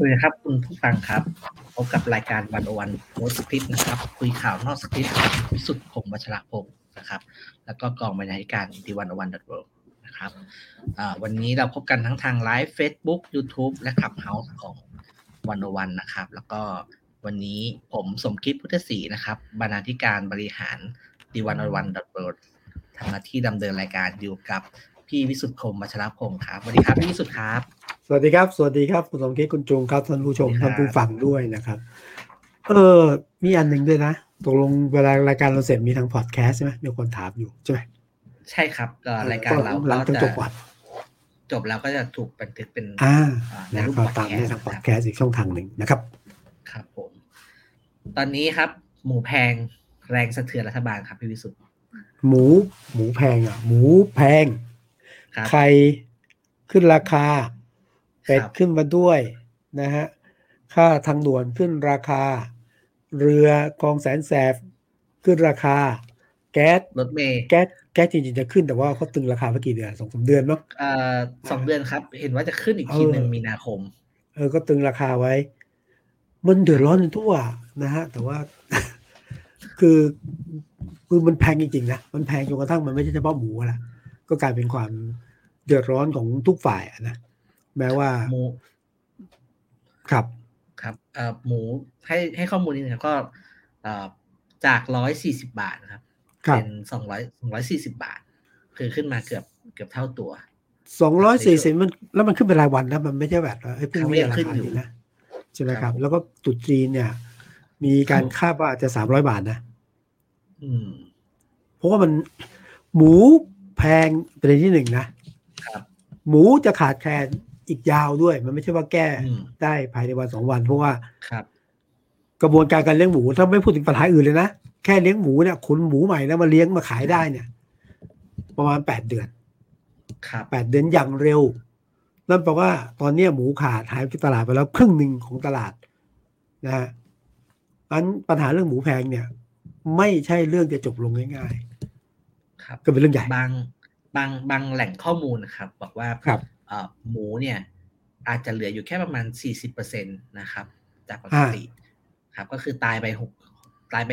สวัสดีครับ คุณผู้ฟังครับพบกับรายการ 101 Post Script นะครับ คุยข่าวนอกสคริปต์วิสุทธิ์คงวัชระพงศ์นะครับ แล้วก็กองบรรณาธิการ The101.world นะครับวันนี้เราพบกันทั้งทางไลฟ์ Facebook YouTube และ Clubhouse ของ 101 นะครับ แล้วก็วันนี้ผมสมคิดพุทธศรีนะครับ บรรณาธิการบริหาร The101.world ทำหน้าที่ดำเนินรายการอยู่กับพี่วิสุทธิ์คมวัชระพงศ์ครับสวัสดีครับพี่วิสุทธิ์ครับ สวัสดีครับ สวัสดีครับ คุณสมคิดคุณจุงครับท่านผู้ชมท่านผู้ฟังด้วยนะครับ เออ มีอันหนึ่งด้วยนะตกลงเวลารายการเราเสร็จมีทางพอดแคสต์ใช่ไหมมีคนถามอยู่ใช่ไหมใช่ครับก็รายการเราหลังจากจบวัดจบแล้วก็จะถูกบันทึกเป็นอ่าในรูปพอดแคสต์ทางพอดแคสต์อีกช่องทางหนึ่งนะครับ ครับผม ตอนนี้ครับ หมูแพงแรงสะเทือนรัฐบาลครับพี่วิสุทธ์หมู หมูแพงอะ หมูแพงไข่ขึ้นราคา เป็ดขึ้นมาด้วยนะฮะค่าทางด่วนขึ้นราคา เรือกองแสนแสบขึ้นราคา แก๊สรถเมย์แก๊สแก๊สจริงๆจะขึ้นแต่ว่าเขาตึงราคาเมื่อกี่เดือนสองสาเดือนเนาะอ่าสองเดือนครับ เห็นว่าจะขึ้นอีกทีหนึ่งมีนาคม เออก็ตึงราคาไว้ มันเดือดร้อนทั่วนะฮะ แต่ว่า คือคือมันแพงจริงๆนะมันแพงจนกระทั่งมันไม่ใช่เฉพาะหมูละก็กลายเป็นความเดือดร้อนของทุกฝ่ายนะ แม้ว่าหมูครับครับเอ่อหมูให้ให้ข้อมูลนี้นะก็เอ่อจากร้อยสี่สิบาทนะครับ เป็นสองร้อยสองร้อยสี่สิบาท คือขึ้นมาเกือบเกือบเท่าตัวสองร้อยสี่สิบมันแล้วมันขึ้นเป็นรายวันนะมันไม่ใช่แบบไอ้เพิ่งมีราคาอยู่นะใช่ไหมครับ แล้วก็ตุดจีนเนี่ย มีการคาดว่าจะสามร้อยบาทนะอืมเพราะว่ามันหมูแพงเป็นที่หนึ่งนะครับหมูจะขาดแคลน อีกยาวด้วย มันไม่ใช่ว่าแก้ได้ภายในวันสองวันเพราะว่าครับ กระบวนการการเลี้ยงหมูถ้าไม่พูดถึงปัญหาอื่นเลยนะแค่เลี้ยงหมูเนี่ยขุนหมูใหม่แล้วมาเลี้ยงมาขายได้เนี่ย ประมาณแปดเดือนครับแปดเดือนอย่างเร็วนั่นแปลว่าตอนนี้หมูขาดหายไปตลาดไปแล้วครึ่งหนึ่งของตลาดนะฮะอันปัญหาเรื่องหมูแพงเนี่ย ไม่ใช่เรื่องจะจบลงง่าย ๆ ครับ ก็เป็นเรื่องใหญ่บางบางบางแหล่งข้อมูลนะครับ บอกว่าครับ หมูเนี่ยอาจจะเหลืออยู่แค่ประมาณสี่สิบเปอร์เซ็นตนะครับ จากปกติครับ ก็คือตายไปหกตายไป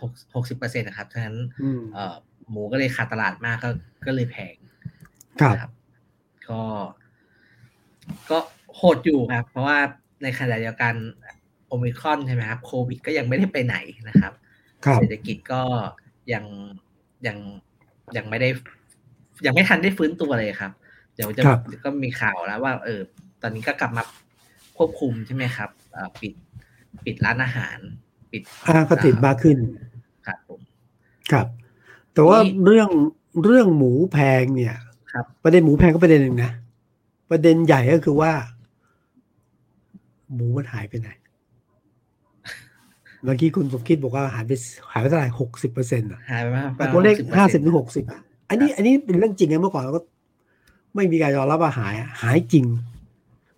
หกหกสิบเปอร์เซ็นตนะครับฉะนั้นหมูก็เลยขาดตลาดมากก็ก็เลยแพงครับ ก็ ก็โหดอยู่ครับ เพราะว่าในขณะเดียวกันโอมิครอนใช่ไหมครับโควิดก็ยังไม่ได้ไปไหนนะครับเศรษฐกิจก็ยังยังยังไม่ได้ ยังไม่ทันได้ฟื้นตัวเลยครับ เดี๋ยวจะก็มีข่าวแล้วว่า เออ ตอนนี้ก็กลับมาควบคุมใช่ไหมครับปิดปิดร้านอาหาร ปิดอ่าก็ติดมากขึ้น ครับผมครับ แต่ว่าเรื่องเรื่องหมูแพงเนี่ย ครับ ประเด็นหมูแพงก็ประเด็นหนึ่งนะประเด็นใหญ่ก็คือว่า หมูมันหายไปไหนเมื่อกี้คุณสมคิดบอกว่าหายไปหายไปเท่าไหร่หกสิบเปอร์เซ็นต์อะหายไปมากตัวเลขห้าสิบถึงหกสิบอันนี้อันนี้เป็นเรื่องจริงไงเมื่อก่อนเราก็ ไม่มีการยอมรับว่าหายหายจริง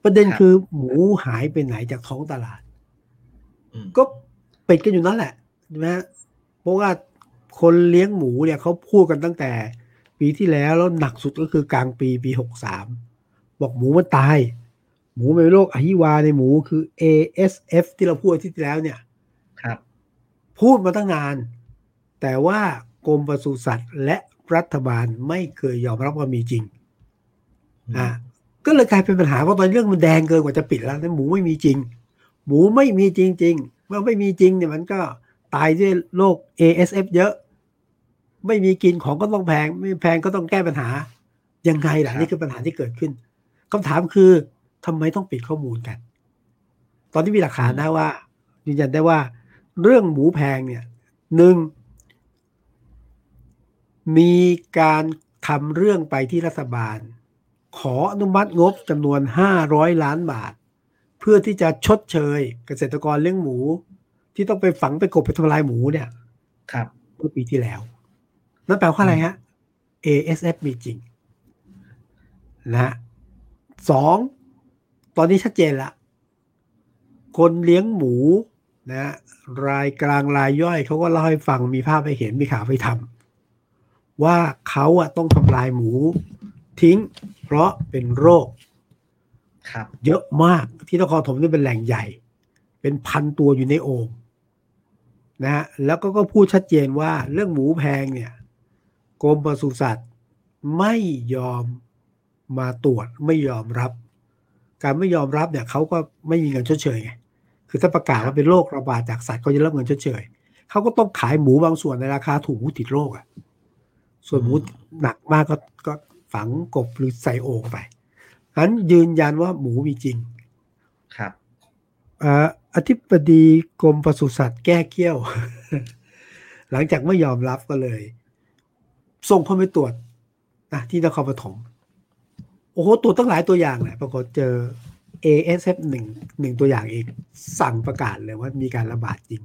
ประเด็นคือหมูหายไปไหนจากท้องตลาด ก็เป็ดกันอยู่นั่นแหละใช่ไหมเพราะว่าคนเลี้ยงหมูเนี่ยเขาพูดกันตั้งแต่ปีที่แล้วแล้วหนักสุดก็คือกลางปีปีหกสามบอกหมูมันตาย หมูเป็นโรคอหิวาในหมูคือ ASF ที่เราพูดที่แล้วเนี่ย ครับ พูดมาตั้งนาน แต่ว่ากรมปศุสัตว์และรัฐบาลไม่เคยยอมรับว่ามีจริง อ่าก็เลยกลายเป็นปัญหาเพราะตอนเรื่องมันแดงเกินกว่าจะปิดแล้วหมูไม่มีจริง หมูไม่มีจริงๆเมื่อไม่มีจริงเนี่ยมันก็ตายด้วยโรค ASF เยอะ ไม่มีกินของก็ต้องแพง ไม่แพงก็ต้องแก้ปัญหา ยังไงล่ะนี่คือปัญหาที่เกิดขึ้นคำถามคือทำไมต้องปิดข้อมูลกัน ตอนนี้มีหลักฐานนะว่ายืนยันได้ว่า เรื่องหมูแพงเนี่ยหนึ่งมีการทำเรื่องไปที่รัฐบาล ขออนุมัติงบจำนวน 500 ล้านบาท เพื่อที่จะชดเชยเกษตรกรเลี้ยงหมู ที่ต้องไปฝังไปกบไปทำลายหมูเนี่ยครับเมื่อปีที่แล้ว นั่นแปลว่าอะไรฮะ ASF มีจริงนะสองตอนนี้ชัดเจนละคนเลี้ยงหมูนะรายกลางรายย่อยเขาก็เล่าให้ฟังมีภาพไปเห็นมีข่าวไปทำว่าเขาอะต้องทำลายหมู ทิ้ง เพราะเป็นโรคครับ เยอะมากที่นครถมนี่เป็นแหล่งใหญ่ เป็นพันตัวอยู่ในโอ่งนะฮะแล้วก็ก็พูดชัดเจนว่าเรื่องหมูแพงเนี่ยกรมปศุสัตว์ไม่ยอมมาตรวจไม่ยอมรับ การไม่ยอมรับเนี่ยเขาก็ไม่มีเงินชดเชยไงคือถ้าประกาศว่าเป็นโรคระบาดจากสัตว์ก็จะรับเงินชดเชยเขาก็ต้องขายหมูบางส่วนในราคาถูกหมูติดโรคอะส่วนหมูหนักมากก็ก็ ฝังกบหรือใส่โอ่งไปนั้นยืนยันว่าหมูมีจริง ครับอ่าอธิบดีกรมปศุสัตว์แก้เกี้ยว หลังจากไม่ยอมรับก็เลย ส่งคนไปตรวจนะที่นครปฐมโอ้โหตรวจตั้งหลายตัวอย่างแหละปรากฏเจอ ASF หนึ่งหนึ่งตัวอย่างเองสั่งประกาศเลยว่ามีการระบาดจริง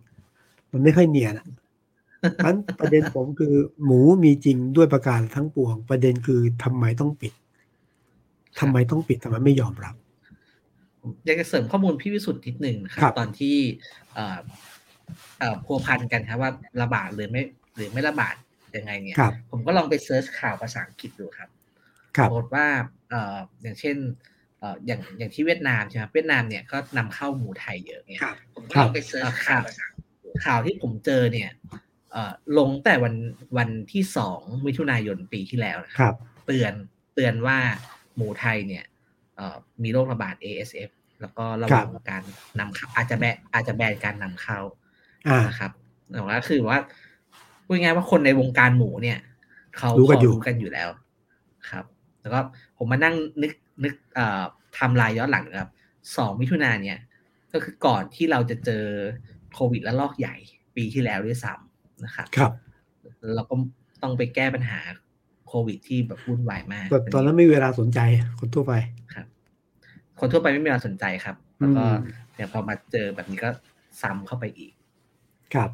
มันไม่ค่อยเนียนอะ นั้นประเด็นผมคือหมูมีจริงด้วยประการทั้งปวง ประเด็นคือทำไมต้องปิดทำไมต้องปิดทำไมไม่ยอมรับ อยากจะเสริมข้อมูลพี่วิสุทธ์นิดหนึ่งนะคครัรับบตอนที่เอ่อเอ่อพัวพันกันครับว่าระบาดหรือไม่ หรือไม่ระบาดยังไงเนี่ยครับผมก็ลองไปเซิร์ชข่าวภาษาอังกฤษดูครับครับปรากฏว่าเอ่ออย่างเช่นเอ่ออย่างอย่างที่เวียดนามใช่ไหมครับเวียดนามเนี่ยก็นำเข้าหมูไทยเยอะเนี่ยครับผมก็ลองไปเซิร์ชข่าวข่าวที่ผมเจอเนี่ยเอ่อ ลงแต่วันวันที่สองมิถุนายนปีที่แล้วนะครับ เตือนเตือนว่าหมูไทยเนี่ยเอ่อมีโรคระบาด ASF แล้วก็ระวังการนำเข้าอาจจะแบนอาจจะแบนการนำเข้าอ่านะครับแต่ว่าคือว่าพูดง่ายๆว่าคนในวงการหมูเนี่ยเขารู้กันพอยู่รู้กันอยู่แล้ว ครับ แล้วก็ผมมานั่งนึกนึกเอ่อไทำลายย้อนหลังนะครับสองมิถุนาเนี่ย ก็คือก่อนที่เราจะเจอโควิดและลอกใหญ่ปีที่แล้วด้วยซ้ำ นะครับครับเราก็ต้องไปแก้ปัญหาโควิดที่แบบวุ่นวายมากแต่ตอนนั้นไม่มีเวลาสนใจคนทั่วไปครับ คนทั่วไปไม่มีเวลาสนใจครับ แล้วก็อืมเนี่ยพอมาเจอแบบนี้ก็ซ้ำเข้าไปอีก ครับ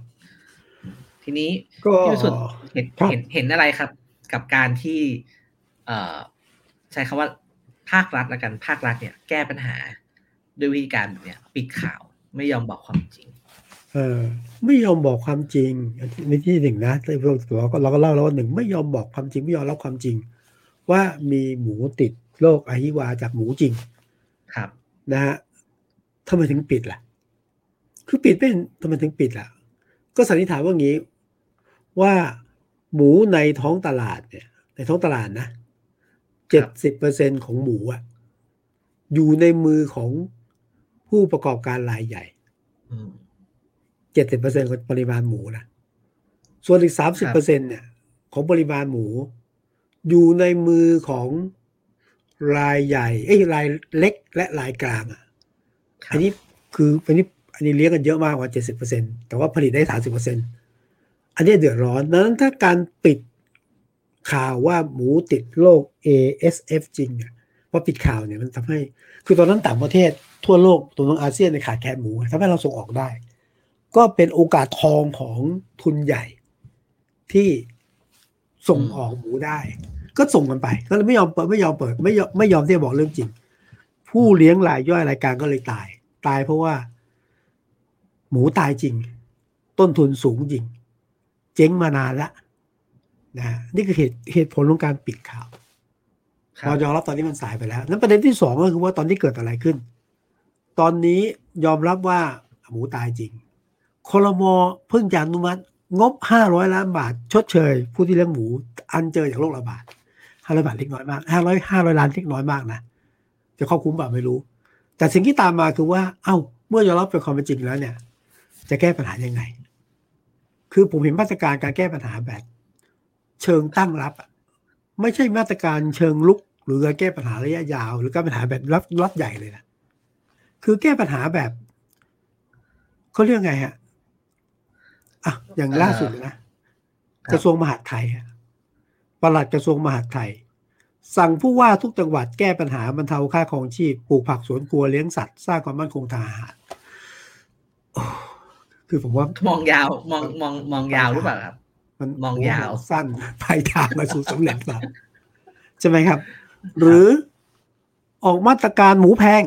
ทีนี้ก็พี่วิสุทธิ์เห็นครับเห็นเห็นอะไรครับ กับการที่ เอ่อ ใช้คำว่าภาครัฐละกันภาครัฐเนี่ย แก้ปัญหาด้วยวิธีการแบบเนี่ยปิดข่าวไม่ยอมบอกความจริง เออไม่ยอมบอกความจริงในที่หนึ่งนะเราก็เราก็เล่าแล้วว่าหนึ่งไม่ยอมบอกความจริงไม่ยอมรับความจริง ว่ามีหมูติดโรคอหิวาจากหมูจริง ครับนะฮะทำไมถึงปิดล่ะ คือปิดเป็นทำไมถึงปิดล่ะ ก็สันนิษฐานว่างี้ ว่าหมูในท้องตลาดเนี่ย ในท้องตลาดนะเจ็ดสิบเปอร์เซ็นของหมูอะอยู่ในมือของผู้ประกอบการรายใหญ่อืม เจ็ดสิบเปอร์เซ็นของปริมาณหมูนะส่วนอีกสามสิบเปอร์เซ็นเนี่ย ของปริมาณหมู อยู่ในมือของรายใหญ่เอ้ยรายเล็กและรายกลางอะครับอันนี้คืออันนี้อันนี้เลี้ยงกันเยอะมากกว่าเจ็ดสิบเปอร์เซ็นแต่ว่าผลิตได้สามสิบเปอร์เซ็นอันนี้เดือดร้อนดังนั้นถ้าการปิดข่าวว่าหมูติดโรค ASF จริงเนี่ยพอปิดข่าวเนี่ยมันทำให้ คือตอนนั้นต่างประเทศทั่วโลกตัวน้องอาเซียนในยขาดแคลนหมูทำให้เราส่งออกได้ ก็เป็นโอกาสทองของทุนใหญ่ที่ส่งออกหมูได้ ก็ส่งกันไปก็เลยไม่ยอมเปิดไม่ยอมเปิดไม่ยอมไม่ยอมที่จะบอกเรื่องจริง ผู้เลี้ยงรายย่อยรายการก็เลยตาย ตายเพราะว่า หมูตายจริง ต้นทุนสูงจริง เจ๊งมานานละนะนี่คือเหตุเหตุผลของการปิดข่าวครัเราบยอมรับตอนนี้มันสายไปแล้ว นั้นประเด็นที่สองก็คือว่าตอนนี้เกิดอะไรขึ้น ตอนนี้ยอมรับว่าหมูตายจริง คอรมอเพิ่งจะอนุมัติ งบห้าร้อยล้านบาท ชดเชย ผู้ที่เลี้ยงหมู อันเจอจากโรคระบาดห้าร้อยบาทเล็กน้อยมากห้าร้อยห้าร้อยล้านเล็กน้อยมากนะ จะครอบคลุมแบบไม่รู้ แต่สิ่งที่ตามมาคือว่า เอ้า เมื่อยอมรับเป็นความเป็นจริงแล้วเนี่ย จะแก้ปัญหายังไง คือผมเห็นมาตรการการแก้ปัญหาแบบ เชิงตั้งรับ ไม่ใช่มาตรการเชิงลุก หรือการแก้ปัญหาระยะยาว หรือการปัญหาแบบรับรับใหญ่เลยนะ คือแก้ปัญหาแบบเขาเรียกไงฮะ อะอย่างล่าสุดเลยนะครับกระทรวงมหาดไทยอะปลัดกระทรวงมหาดไทย สั่งผู้ว่าทุกจังหวัดแก้ปัญหาบรรเทาค่าครองชีพปลูกผักสวนครัวเลี้ยงสัตว์สร้างความมั่นคงทางอาหารโอ้คือผมว่ามองยาวมองมองมองยาวหรือเปล่าครับ มันมองยาวสั้นปลายทางมาสู่สำเร็จแล้วใช่ไหมครับ หรือออกมาตรการหมูแพง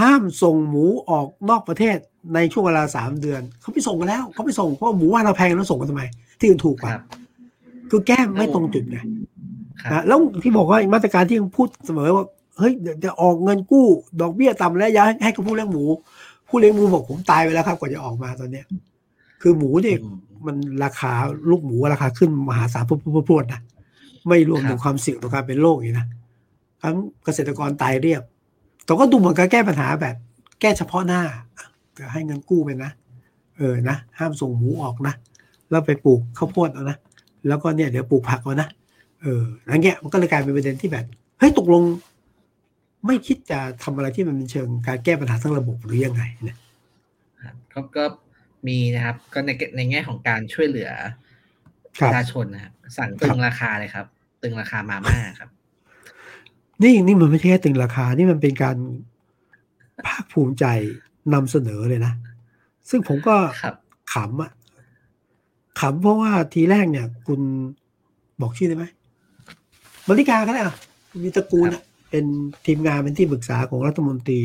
ห้ามส่งหมูออกนอกประเทศ ในช่วงเวลาสามเดือน เขาไปส่งกันแล้วเขาไปส่งเพราะหมูว่าเราแพงแล้วส่งกันทำไม ที่อื่นถูกกคว่ารับคือแก้ไม่ตรงจุดไงครับนะแล้วที่บอกว่ามาตรการที่ยังพูดเสมอว่าเฮ้ยเดี๋ยวจะออกเงินกู้ ดอกเบี้ยต่ำแล้วอย้ายให้กับผู้เลี้ยงหมู ผู้เลี้ยงหมูบอกผมตายไปแล้วครับกว่าจะออกมาตอนเนี้ย คือหมูเนี่ยอืมมันราคาลูกหมูราคาขึ้นมหาศาลพรวดๆนะไม่รวมครับถึงความเสี่ยงต่อการเป็นโรคอีกนะทั้งเกษตรกรตายเรียบแต่ก็ดูเหมือนการแก้ปัญหาแบบ แก้เฉพาะหน้าจะ ให้เงินกู้ไปนะ เออนะ ห้ามส่งหมูออกนะ แล้วไปปลูกข้าวโพดเอานะ แล้วก็เนี่ยเดี๋ยวปลูกผักเอานะ เอออะไรเงี้ยมันก็เลยกลายเป็นประเด็นที่แบบ เฮ้ยตกลง ไม่คิดจะทำอะไรที่มันเป็นเชิงการแก้ปัญหาทั้งระบบหรือยังไงเนี่ยครับก็ก็มีนะครับ ก็ในในแง่ของการช่วยเหลือคปรับระชาชนนะครับสั่งตึงราคาเลยครับ ตึงราคามาม่าครับ นี่นี่มันไม่ใช่แค่ตึงราคา นี่มันเป็นการภาคภูมิใจ นำเสนอเลยนะ ซึ่งผมก็ครับขำอะขำเพราะว่าทีแรกเนี่ย คุณบอกชื่อได้ไหมบริการก็ได้อะมีตระกูลอะเป็นทีมงานเป็นที่ปรึกษาของรัฐมนตรี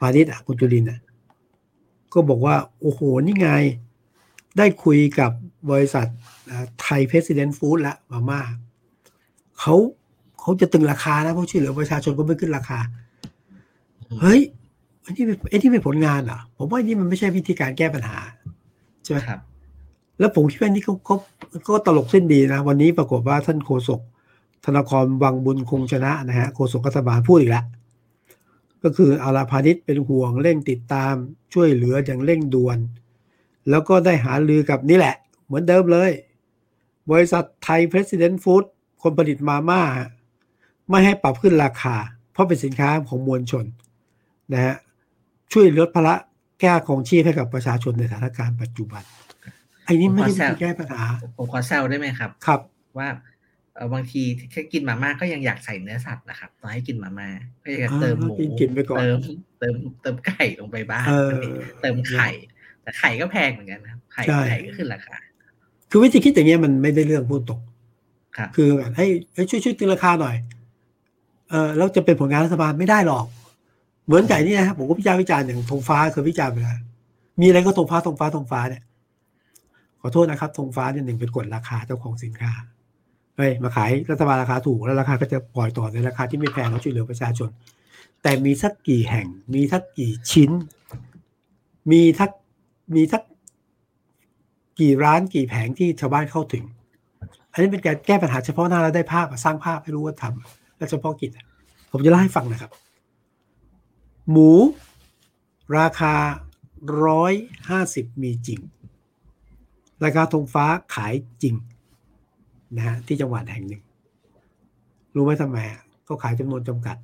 พาณิชย์อะคุณจุลินทร์อะก็บอกว่า โอ้โห นี่ไง ได้คุยกับบริษัทไทยเพรสิดเนนฟู้ดละมาม่าเขาเขาจะตึงราคานะเพราะช่วยเหลือประชาชนก็ไม่ขึ้นราคา เฮ้ย อันนี้เป็นไอ้นี่เป็นผลงานเหรอผมว่าอันนี่มันไม่ใช่วิธีการแก้ปัญหาใช่ไหมครับ แล้วผมคิดว่านี่เขาเขาก็ตลกเส้นดีนะ วันนี้ปรากฏว่าท่านโฆษกธนาคารวังบุญคงชนะนะฮะโฆษกรัฐบาลพูดอีกแล้วก็คืออาราพาณิชย์เป็นห่วงเร่งติดตามช่วยเหลืออย่างเร่งด่วน แล้วก็ได้หาลือกับนี่แหละ เหมือนเดิมเลย บริษัทไทยเพรสิดเนนฟู้ดคนผลิตมาม่า ไม่ให้ปรับขึ้นราคา เพราะเป็นสินค้าของมวลชนนะฮะ ช่วยลดภาระแก้ของชีพให้กับประชาชนในสถานการณ์ปัจจุบันไอ้นี่ไม่ได้เป็นการแก้ปัญหา ผมขอแซวได้ไหมครับ ครับ ว่าเอ่อบางทีแค่กินมาม่าก็ยังอยากใส่เนื้อสัตว์นะครับตอนให้กินมาม่าก็อยากจะเติมหมูอ่ากินไปก่อนเติมเติมเติมไก่ลงไปบ้างเออเติมไข่ แต่ไข่ก็แพงเหมือนกันนะครับไข่ใช่ไข่ก็ขึ้นราคาคือวิธีคิดอย่างเงี้ยมันไม่ได้เรื่องพูดตกครับคือแบบให้ให้ช่วยช่วยตึงราคาหน่อย เออแล้วจะเป็นผลงานรัฐบาลไม่ได้หรอก เหมือนไก่นี่นะครับผมก็วิจารณ์วิจารณ์อย่างธงฟ้าเคยวิจารณ์ไปแล้วมีอะไรก็ธงฟ้าธงฟ้าธงฟ้าเนี่ย ขอโทษนะครับธงฟ้าเนี่ยหนึ่งเป็นกฎราคาเจ้าของสินค้าเฮ้ยมาขายรัฐบาลราคาถูกแล้วราคาก็จะปล่อยต่อในราคาที่ไม่แพงแล้วช่วยเหลือประชาชน แต่มีสักกี่แห่ง มีสักกี่ชิ้น มีทักมีทักกี่ร้านกี่แผงที่ชาวบ้านเข้าถึง อันนี้เป็นการแก้ปัญหาเฉพาะหน้าแล้วได้ภาพสร้างภาพให้รู้ว่าทำและเฉพาะกิจผมจะเล่าให้ฟังนะครับ หมูราคาร้อยห้าสิบมีจริง ราคาธงฟ้าขายจริงนะฮะที่จังหวัดแห่งหนึ่ง รู้ไหมทำไมอะก็ขายจำนวนจำกัด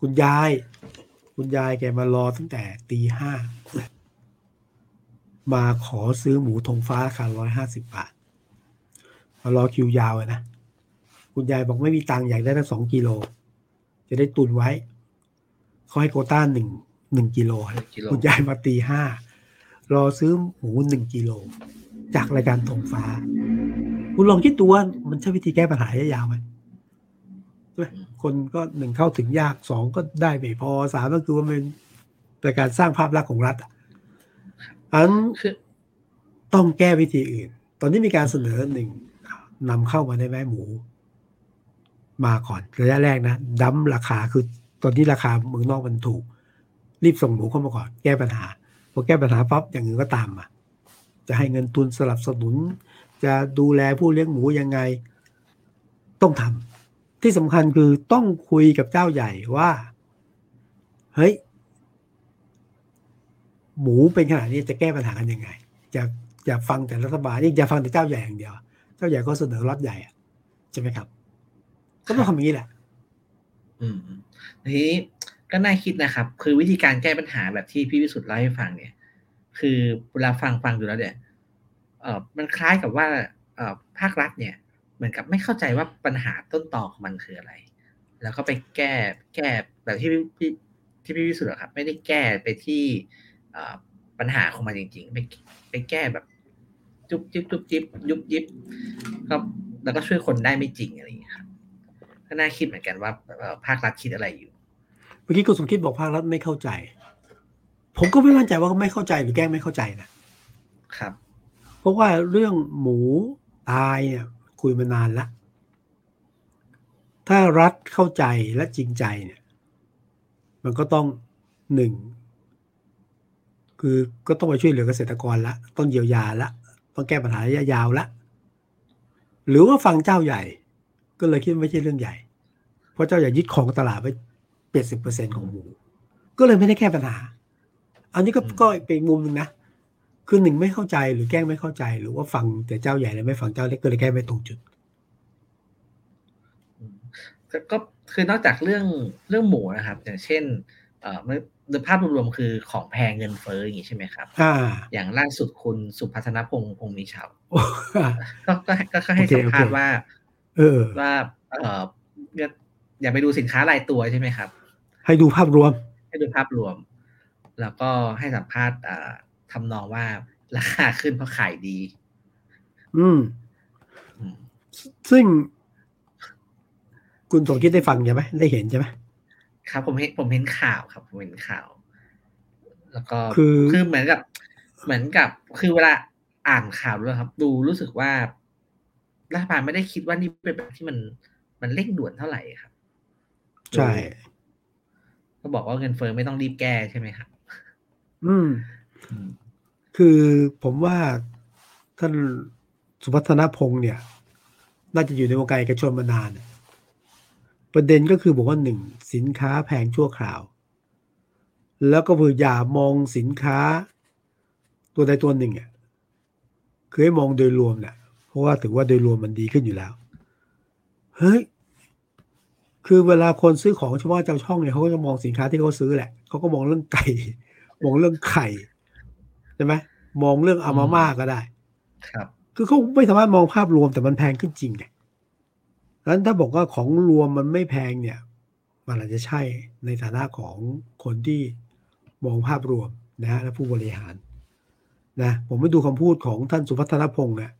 คุณยาย คุณยายแกมารอตั้งแต่ตีห้ามาขอซื้อหมูธงฟ้าราคาร้อยห้าสิบบาทมารอคิวยาวเลยนะ คุณยายบอกไม่มีตังค์อยากได้ตั้งสองกิโล จะได้ตุนไว้ เขาให้โควต้าหนึ่งหนึ่งกิโลหนึ่งกิโลคุณยายมาตีห้ารอซื้อหมูหนึ่งกิโล จากรายการธงฟ้า คุณลองคิดดูว่ามันใช่วิธีแก้ปัญหาระยะยาวไหมใช่ไหมคนก็หนึ่งเข้าถึงยากสองก็ได้ไม่พอสามก็คือว่ามันเป็นการสร้างภาพลักษณ์ของรัฐอะอันคือต้องแก้วิธีอื่น ตอนนี้มีการเสนอหนึ่งนำเข้ามาได้ไหมหมู มาก่อนระยะแรกนะดั้มราคาคือ ตอนนี้ราคาเมืองนอกมันถูก รีบส่งหมูเข้ามาก่อนแก้ปัญหาพอแก้ปัญหาปั๊บอย่างอื่นก็ตามมา จะให้เงินทุนสนับสนุน จะดูแลผู้เลี้ยงหมูยังไง ต้องทำที่สำคัญคือต้องคุยกับเจ้าใหญ่ว่า เฮ้ย หมูเป็นขนาดนี้จะแก้ปัญหากันยังไงจะอย่าฟังแต่รัฐบาลนี่อย่าฟังแต่เจ้าใหญ่อย่างเดียว เจ้าใหญ่ก็เสนอรถใหญ่อะใช่ไหมครับ ก็ต้องทำอย่างนี้แหละ อืม ทีนี้ก็น่าคิดนะครับ คือวิธีการแก้ปัญหาแบบที่พี่วิสุทธ์เล่าให้ฟังเนี่ย คือเวลาฟังฟังดูแล้วเนี่ยเออมันคล้ายกับว่าเออภาครัฐเนี่ย เหมือนกับไม่เข้าใจว่าปัญหาต้นตอของมันคืออะไร แล้วก็ไปแก้แก้แบบที่พี่ที่พี่วิสุทธ์ครับ ไม่ได้แก้ไปที่เออปัญหาของมันจริง ๆ ไปไปแก้แบบจุบจิบจุบจิบยุบยิบก็แล้วก็ช่วยคนได้ไม่จริงอะไรอย่างเงี้ยครับก็น่าคิดเหมือนกันว่าเออภาครัฐคิดอะไรอยู่ เมื่อกี้คุณสมคิดบอกภาครัฐไม่เข้าใจ ผมก็ไม่มั่นใจว่าเขาไม่เข้าใจหรือแกล้งไม่เข้าใจนะครับ เพราะว่าเรื่องหมูตายเนี่ยคุยมานานละถ้ารัฐเข้าใจและจริงใจเนี่ย มันก็ต้องหนึ่งคือก็ต้องไปช่วยเหลือเกษตรกรละต้องเยียวยาละต้องแก้ปัญหาระยะยาวละหรือว่าฟังเจ้าใหญ่ ก็เลยคิดว่าไม่ใช่เรื่องใหญ่ เพราะเจ้าใหญ่ยึดของตลาดไว้ เจ็ดสิบเปอร์เซ็นของหมูก็เลยไม่ได้แก้ปัญหา อันนี้ก็อืมก็เป็นมุมหนึ่งนะคือหนึ่งไม่เข้าใจหรือแกล้งไม่เข้าใจ หรือว่าฟังแต่เจ้าใหญ่แล้วไม่ฟังเจ้าเล็กก็เลยแก้ไม่ตรงจุดอืมก็ก็คือนอกจากเรื่องเรื่องหมูนะครับ อย่างเช่น เอ่อมันโดยภาพรวมๆคือของแพงเงินเฟ้ออย่างนี้ใช่ไหมครับอ่าอย่างล่าสุดคุณสุพัฒนพงษ์พงษ์มีชาวโอ้ก็ก็ก็ก็ให้โอเคสัมภาษณ์โอเคว่า เออว่า เอ่ออย่าอย่าไปดูสินค้ารายตัวใช่ไหมครับ ให้ดูภาพรวม ให้ดูภาพรวม แล้วก็ให้สัมภาษณ์อ่าทำนองว่าราคาขึ้นเพราะขายดีอืมอืม ซึ่ง คุณสมคิดได้ฟังใช่ไหมได้เห็นใช่ไหมครับ ผมเห็นผมเห็นข่าวครับ ผมเห็นข่าว แล้วก็คือคือเหมือนกับ เหมือนกับ คือเวลาอ่านข่าวด้วยครับ ดูรู้สึกว่ารัฐบาลไม่ได้คิดว่านี่เป็นแบบที่มันมันเร่งด่วนเท่าไหร่ครับ ใช่ ก็บอกว่าเงินเฟ้อไม่ต้องรีบแก้ใช่ไหมครับ อืม คือผมว่าท่านสุพัฒนพงศ์เนี่ย น่าจะอยู่ในวงการเอกชนมานาน ประเด็นก็คือบอกว่าหนึ่งสินค้าแพงชั่วคราว แล้วก็คืออย่ามองสินค้า ตัวใดตัวหนึ่งอะคือให้มองโดยรวมแหละเพราะว่าถือว่าโดยรวมมันดีขึ้นอยู่แล้ว เฮ้ย คือเวลาคนซื้อของเฉพาะเจ้าช่องเนี่ยเขาก็จะมองสินค้าที่เขาซื้อแหละเขาก็มองเรื่องไก่มองเรื่องไข่ใช่ไหมมองเรื่องอามาม่าก็ได้ ครับ คือเขาไม่สามารถมองภาพรวมแต่มันแพงขึ้นจริงไงดังนั้นถ้าบอกว่าของรวมมันไม่แพงเนี่ย มันอาจจะใช่ในฐานะของคนที่มองภาพรวมนะฮะและผู้บริหารนะผมไปดูคำพูดของท่านสุพัฒนพงศ์อะ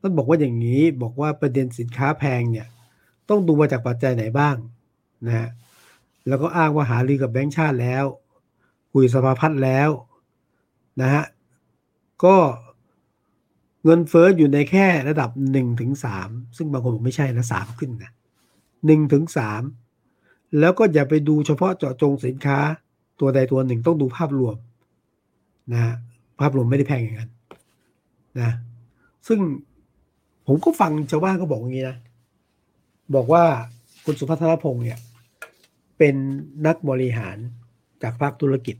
ท่านบอกว่าอย่างนี้บอกว่าประเด็นสินค้าแพงเนี่ย ต้องดูมาจากปัจจัยไหนบ้างนะฮะแล้วก็อ้างว่าหารือกับแบงก์ชาติแล้ว คุยสภาพัฒน์แล้วนะฮะก็เงินเฟ้ออยู่ในแค่ระดับหนึ่งถึงสามซึ่งบางคนบอกไม่ใช่นะสามขึ้นนะหนึ่งถึงสามแล้วก็อย่าไปดูเฉพาะเจาะจงสินค้าตัวใดตัวหนึ่งต้องดูภาพรวมนะฮะภาพรวมไม่ได้แพงอย่างนั้นนะซึ่งผมก็ฟังชาวบ้านก็บอกอย่างนี้นะ บอกว่าคุณสุพัฒนพงศ์เนี่ยเป็นนักบริหารจากภาคธุรกิจ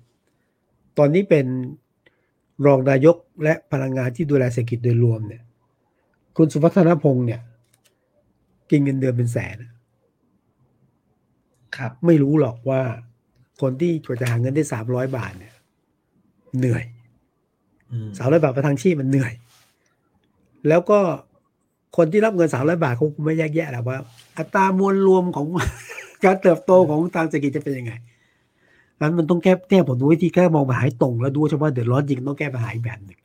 ตอนนี้เป็นรองนายกและพลังงานที่ดูแลเศรษฐกิจโดยรวมเนี่ย คุณสุพัฒนพงศ์เนี่ย กินเงินเดือนเป็นแสนครับไม่รู้หรอกว่าคนที่กว่าจะหาเงินได้สามร้อยบาทเนี่ย เหนื่อยอืมสามร้อยบาทประทังชีพมันเหนื่อย แล้วก็ คนที่รับเงินสามร้อยบาทเขาคงไม่แยกแยะหรอกว่า อัตรามวลรวมของการเติบโตของทางเศรษฐกิจจะเป็นยังไงนั้นมันต้องแก้แก้ผมดูวิธีแก้มองปัญหาตรง แล้วดูเฉพาะเดือดร้อนจริงต้องแก้ปัญหาอีกแบบหนึ่ง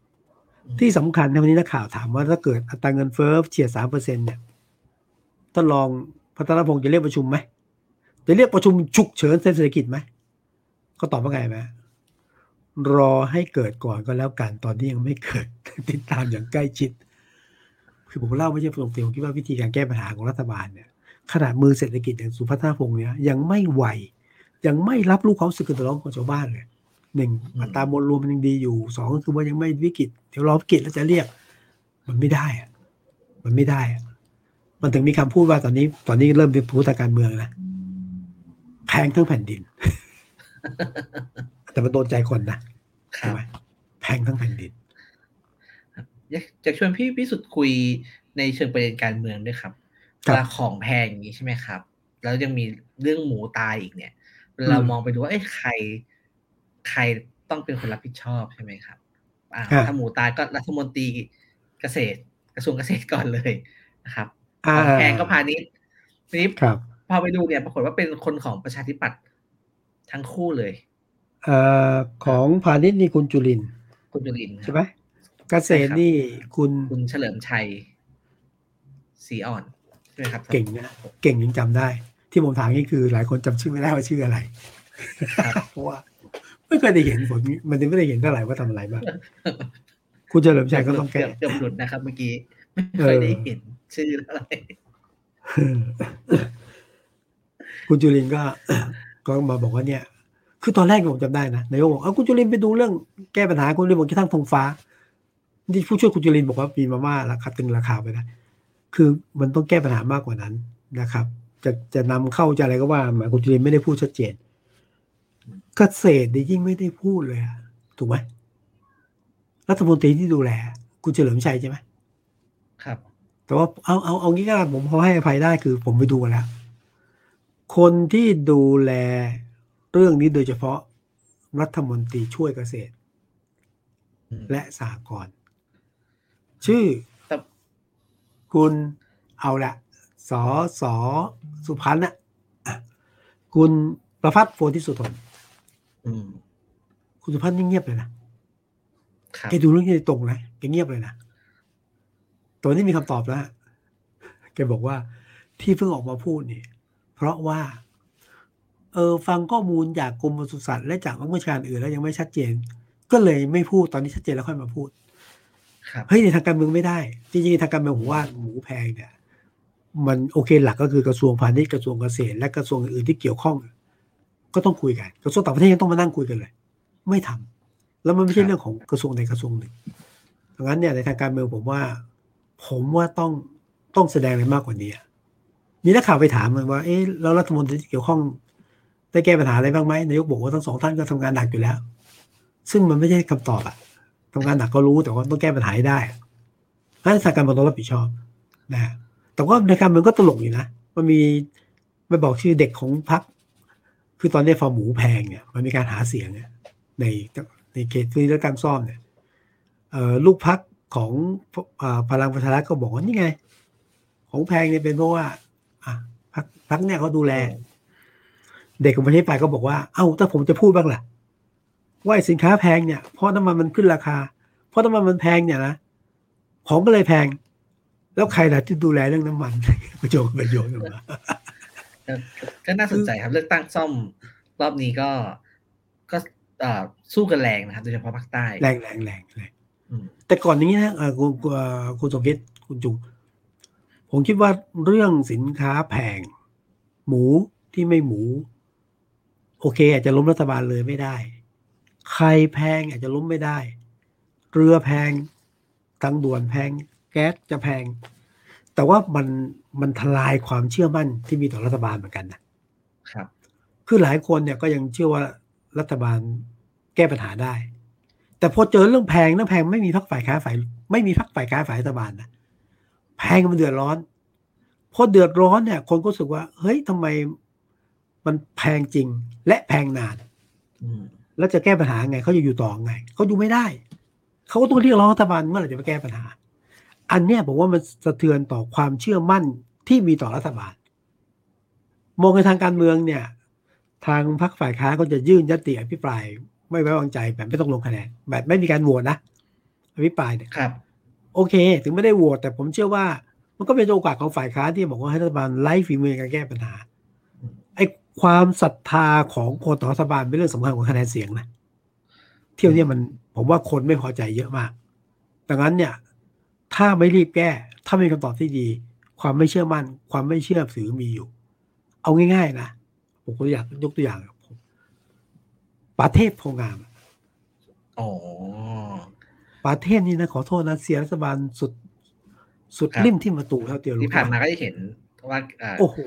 ที่สำคัญในวันนี้นักข่าวถามว่าถ้าเกิดอัตราเงินเฟ้อเฉียดสามเปอร์เซ็นเนี่ยท่านรองพัฒนพงศ์จะเรียกประชุมไหมจะเรียกประชุมฉุกเฉินเศรษฐกิจไหมก็ตอบว่าไงไหมรอให้เกิดก่อนก็แล้วกันตอนที่ยังไม่เกิดติดตามอย่างใกล้ชิด คือผมเล่าไม่ใช่ตรงๆผมคิดว่าวิธีการแก้ปัญหาของรัฐบาลเนี่ยขนาดมือเศรษฐกิจอย่างสุพัฒนพงศ์เนี่ยยังไม่ไหวยังไม่รับรู้ความรู้สึกกระตือร้อนของชาวบ้านเลยหนึ่งอืมอัตรามวลรวมมันยังดีอยู่สองก็คือว่ายังไม่วิกฤตเดี๋ยวรอวิกฤตแล้วจะเรียก มันไม่ได้อะมันไม่ได้อะมันถึงมีคำพูดว่าตอนนี้ ตอนนี้เริ่มเป็นผู้ทางการเมืองนะแพงทั้งแผ่นดิน แต่มันโดนใจคนนะครัใช่บไหมแพงทั้งแผ่นดิน อยากจะชวนพี่พิสุทธิ์คุยในเชิงประเด็นการเมืองด้วยครับครับเวลาของแพงอย่างนี้ใช่ไหมครับ แล้วยังมีเรื่องหมูตายอีกเนี่ยเวลาเราอืมมองไปดูว่าเอ้ยใคร ใครต้องเป็นคนรับผิดชอบใช่ไหมครับอ่าอ่าถ้าหมูตายก็รัฐมนตรีเกษตร กระทรวงเกษตรก่อนเลยนะครับอ่าของแพงก็พาณิชย์ทีนี้ครับพอไปดูเนี่ยปรากฏว่าเป็นคนของประชาธิปัตย์ทั้งคู่เลยเอ่อของพาณิชย์นี่คุณจุลินทร์คุณจุลินทร์ครับใช่ไหม เกษตรนี่คุณคุณเฉลิมชัยสีอ่อนใช่ไหมครับ เก่งนะเก่งยังจำได้ ที่ผมถามนี่คือ หลายคนจำชื่อไม่ได้ว่าชื่ออะไรครับเพราะว่าไม่เคยได้เห็นผลมันไม่ได้เห็นเท่าไหร่ว่าทำอะไรบ้างคุณเฉลิมชัยก็ต้องแก้เกือบเกือบหลุดนะครับ เมื่อกี้ไม่เคยได้เห็นชื่ออะไรคุณจุลินก็ก็มาบอกว่าเนี่ย คือตอนแรกผมจำได้นะนายกบอกเอาคุณจุลินไปดูเรื่องแก้ปัญหาคุณจุลินบอกจะทั้งธงฟ้า ที่ผู้ช่วยคุณจุลินบอกว่ามีมาม่าราคาตึงราคาไปได้คือมันต้องแก้ปัญหามากกว่านั้นนะครับ จะจะนำเข้าจะอะไรก็ว่ามาคุณจุลินไม่ได้พูดชัดเจนเกษตรนี่ยิ่งไม่ได้พูดเลยอะถูกไหมรัฐมนตรีที่ดูแล คุณเฉลิมชัยใช่ไหมครับ แต่ว่าเอาเอาเอางี้ก็ได้ผมพอให้อภัยได้คือผมไปดูมาแล้ว คนที่ดูแลเรื่องนี้โดยเฉพาะรัฐมนตรีช่วยเกษตรอืมและสหกรณ์ ชื่อแต่คุณเอาละสอสอสุพันธ์น่ะอะคุณประพัฒน์โพธิสุทนอืมคุณสุพันธ์นี่เงียบเลยนะครับแกดูเรื่องนี้ตรงนะแกเงียบเลยนะตัวนี้มีคำตอบแล้วแกบอกว่าที่เพิ่งออกมาพูดนี่ เพราะว่า เออฟังข้อมูลจากกรมปศุสัตว์และจากองค์การอื่นแล้วยังไม่ชัดเจน ก็เลยไม่พูดตอนนี้ชัดเจนแล้วค่อยมาพูดครับ เฮ้ยในทางการเมืองไม่ได้ จริงๆในทางการเมืองผมว่าหมูแพงเนี่ย มันโอเคหลักก็คือกระทรวงพาณิชย์กระทรวงเกษตร และกระทรวงอื่นๆที่เกี่ยวข้อง ก็ต้องคุยกันกระทรวงต่างประเทศยังต้องมานั่งคุยกันเลย ไม่ทำแล้วมันไม่ใช่เรื่องของกระทรวงใดกระทรวงหนึ่งดังนั้นเนี่ยในทางการเมืองผมว่า ผมว่าต้องต้องแสดงอะไรมากกว่านี้อะมีนักข่าวไปถามมันว่า เอ๊ะแล้วรัฐมนตรีที่เกี่ยวข้องได้แก้ปัญหาอะไรบ้างไหมนายกบอกว่าทั้งสองท่านก็ทำงานหนักอยู่แล้ว ซึ่งมันไม่ใช่คำตอบอะ ทำงานหนักก็รู้แต่ว่าต้องแก้ปัญหาให้ได้งั้นทางการมืองต้องรับผิดชอบนะแต่ว่าในการมืองก็ตลกอยู่นะมันมีไม่บอกชื่อเด็กของพรรคคือตอนนี้ฟอร์หมูแพงเนี่ย มันมีการหาเสียงเนี่ยในในเขตที่เลือกตั้งซ่อมเนี่ยเออลูกพักของอพลังประชารัฐก็บอกว่านี่ไง ของแพงเนี่ยเป็นเพราะว่าอะพักพักเนี่ยเขาดูแล เด็กของประเทศไปก็บอกว่า เอ้าถ้าผมจะพูดบ้างล่ะ ว่าไอ้สินค้าแพงเนี่ยเพราะน้ำมันมันขึ้นราคา เพราะน้ำมันมันแพงเนี่ยนะของก็เลยแพง แล้วใครล่ะที่ดูแลเรื่องน้ำมันประโยชน์ประโยชน์กันมาก็ก็น่าสนใจครับเลือกตั้งซ่อมรอบนี้ก็ก็เอ่อสู้กันแรงนะครับโดยเฉพาะภาคใต้แรงแรงแรงแรงอืมแต่ก่อนนี้นะเอ่อคุณคุณเอ่อคุณสมคิดคุณจุงผมคิดว่าเรื่องสินค้าแพง หมูที่ไม่หมู โอเค อาจจะล้มรัฐบาลเลยไม่ได้ ใครแพงอาจจะล้มไม่ได้ เรือแพงทางด่วนแพง แก๊สจะแพง แต่ว่ามันมันทลายความเชื่อมั่นที่มีต่อรัฐบาลเหมือนกันนะครับ คือหลายคนเนี่ยก็ยังเชื่อว่ารัฐบาลแก้ปัญหาได้ แต่พอเจอเรื่องแพงเรื่องแพงไม่มีพักฝ่ายค้านฝ่ายไม่มีพักฝ่ายค้านฝ่ายรัฐบาลนะแพงมันเดือดร้อนพอเดือดร้อนเนี่ย คนก็รู้สึกว่า เฮ้ยทำไมมันแพงจริงและแพงนานอืม แล้วจะแก้ปัญหาไงเขาจะอยู่ต่อไงเขาอยู่ไม่ได้เขาก็ต้องเรียกร้องรัฐบาลเมื่อไหร่จะไปแก้ปัญหา อันเนี้ยผมว่ามันสะเทือนต่อความเชื่อมั่นที่มีต่อรัฐบาล มองในทางการเมืองเนี่ย ทางพรรคฝ่ายค้านก็จะยื่นยติอภิปราย ไม่ไว้วางใจแบบไม่ต้องลงคะแนนแบบไม่มีการโหวตนะอภิปรายเนี่ยครับ โอเค ถึงไม่ได้โหวตแต่ผมเชื่อว่า มันก็เป็นโอกาสของฝ่ายค้านที่บอกว่าให้รัฐบาลไล่ฝีมือในการแก้ปัญหาไอ้ ความศรัทธาของคนต่อรัฐบาลเป็นเรื่องสำคัญกว่าคะแนนเสียงนะเที่ยวเนี้มันผมว่าคนไม่พอใจเยอะมาก ดังนั้นเนี่ย ถ้าไม่รีบแก้ ถ้าไม่มีคำตอบที่ดี ความไม่เชื่อมั่น ความไม่เชื่อถือมีอยู่ เอาง่ายๆนะผมก็อยากยกตัวอย่างประเทศโพงามอ๋อประเทศนี้นะขอโทษนะเสียรัฐบาลสุด สุดครับริมที่มาตูเท่าเตียวรู้ที่ผ่านมาก็จะเห็นว่าเอ่อโอ้โห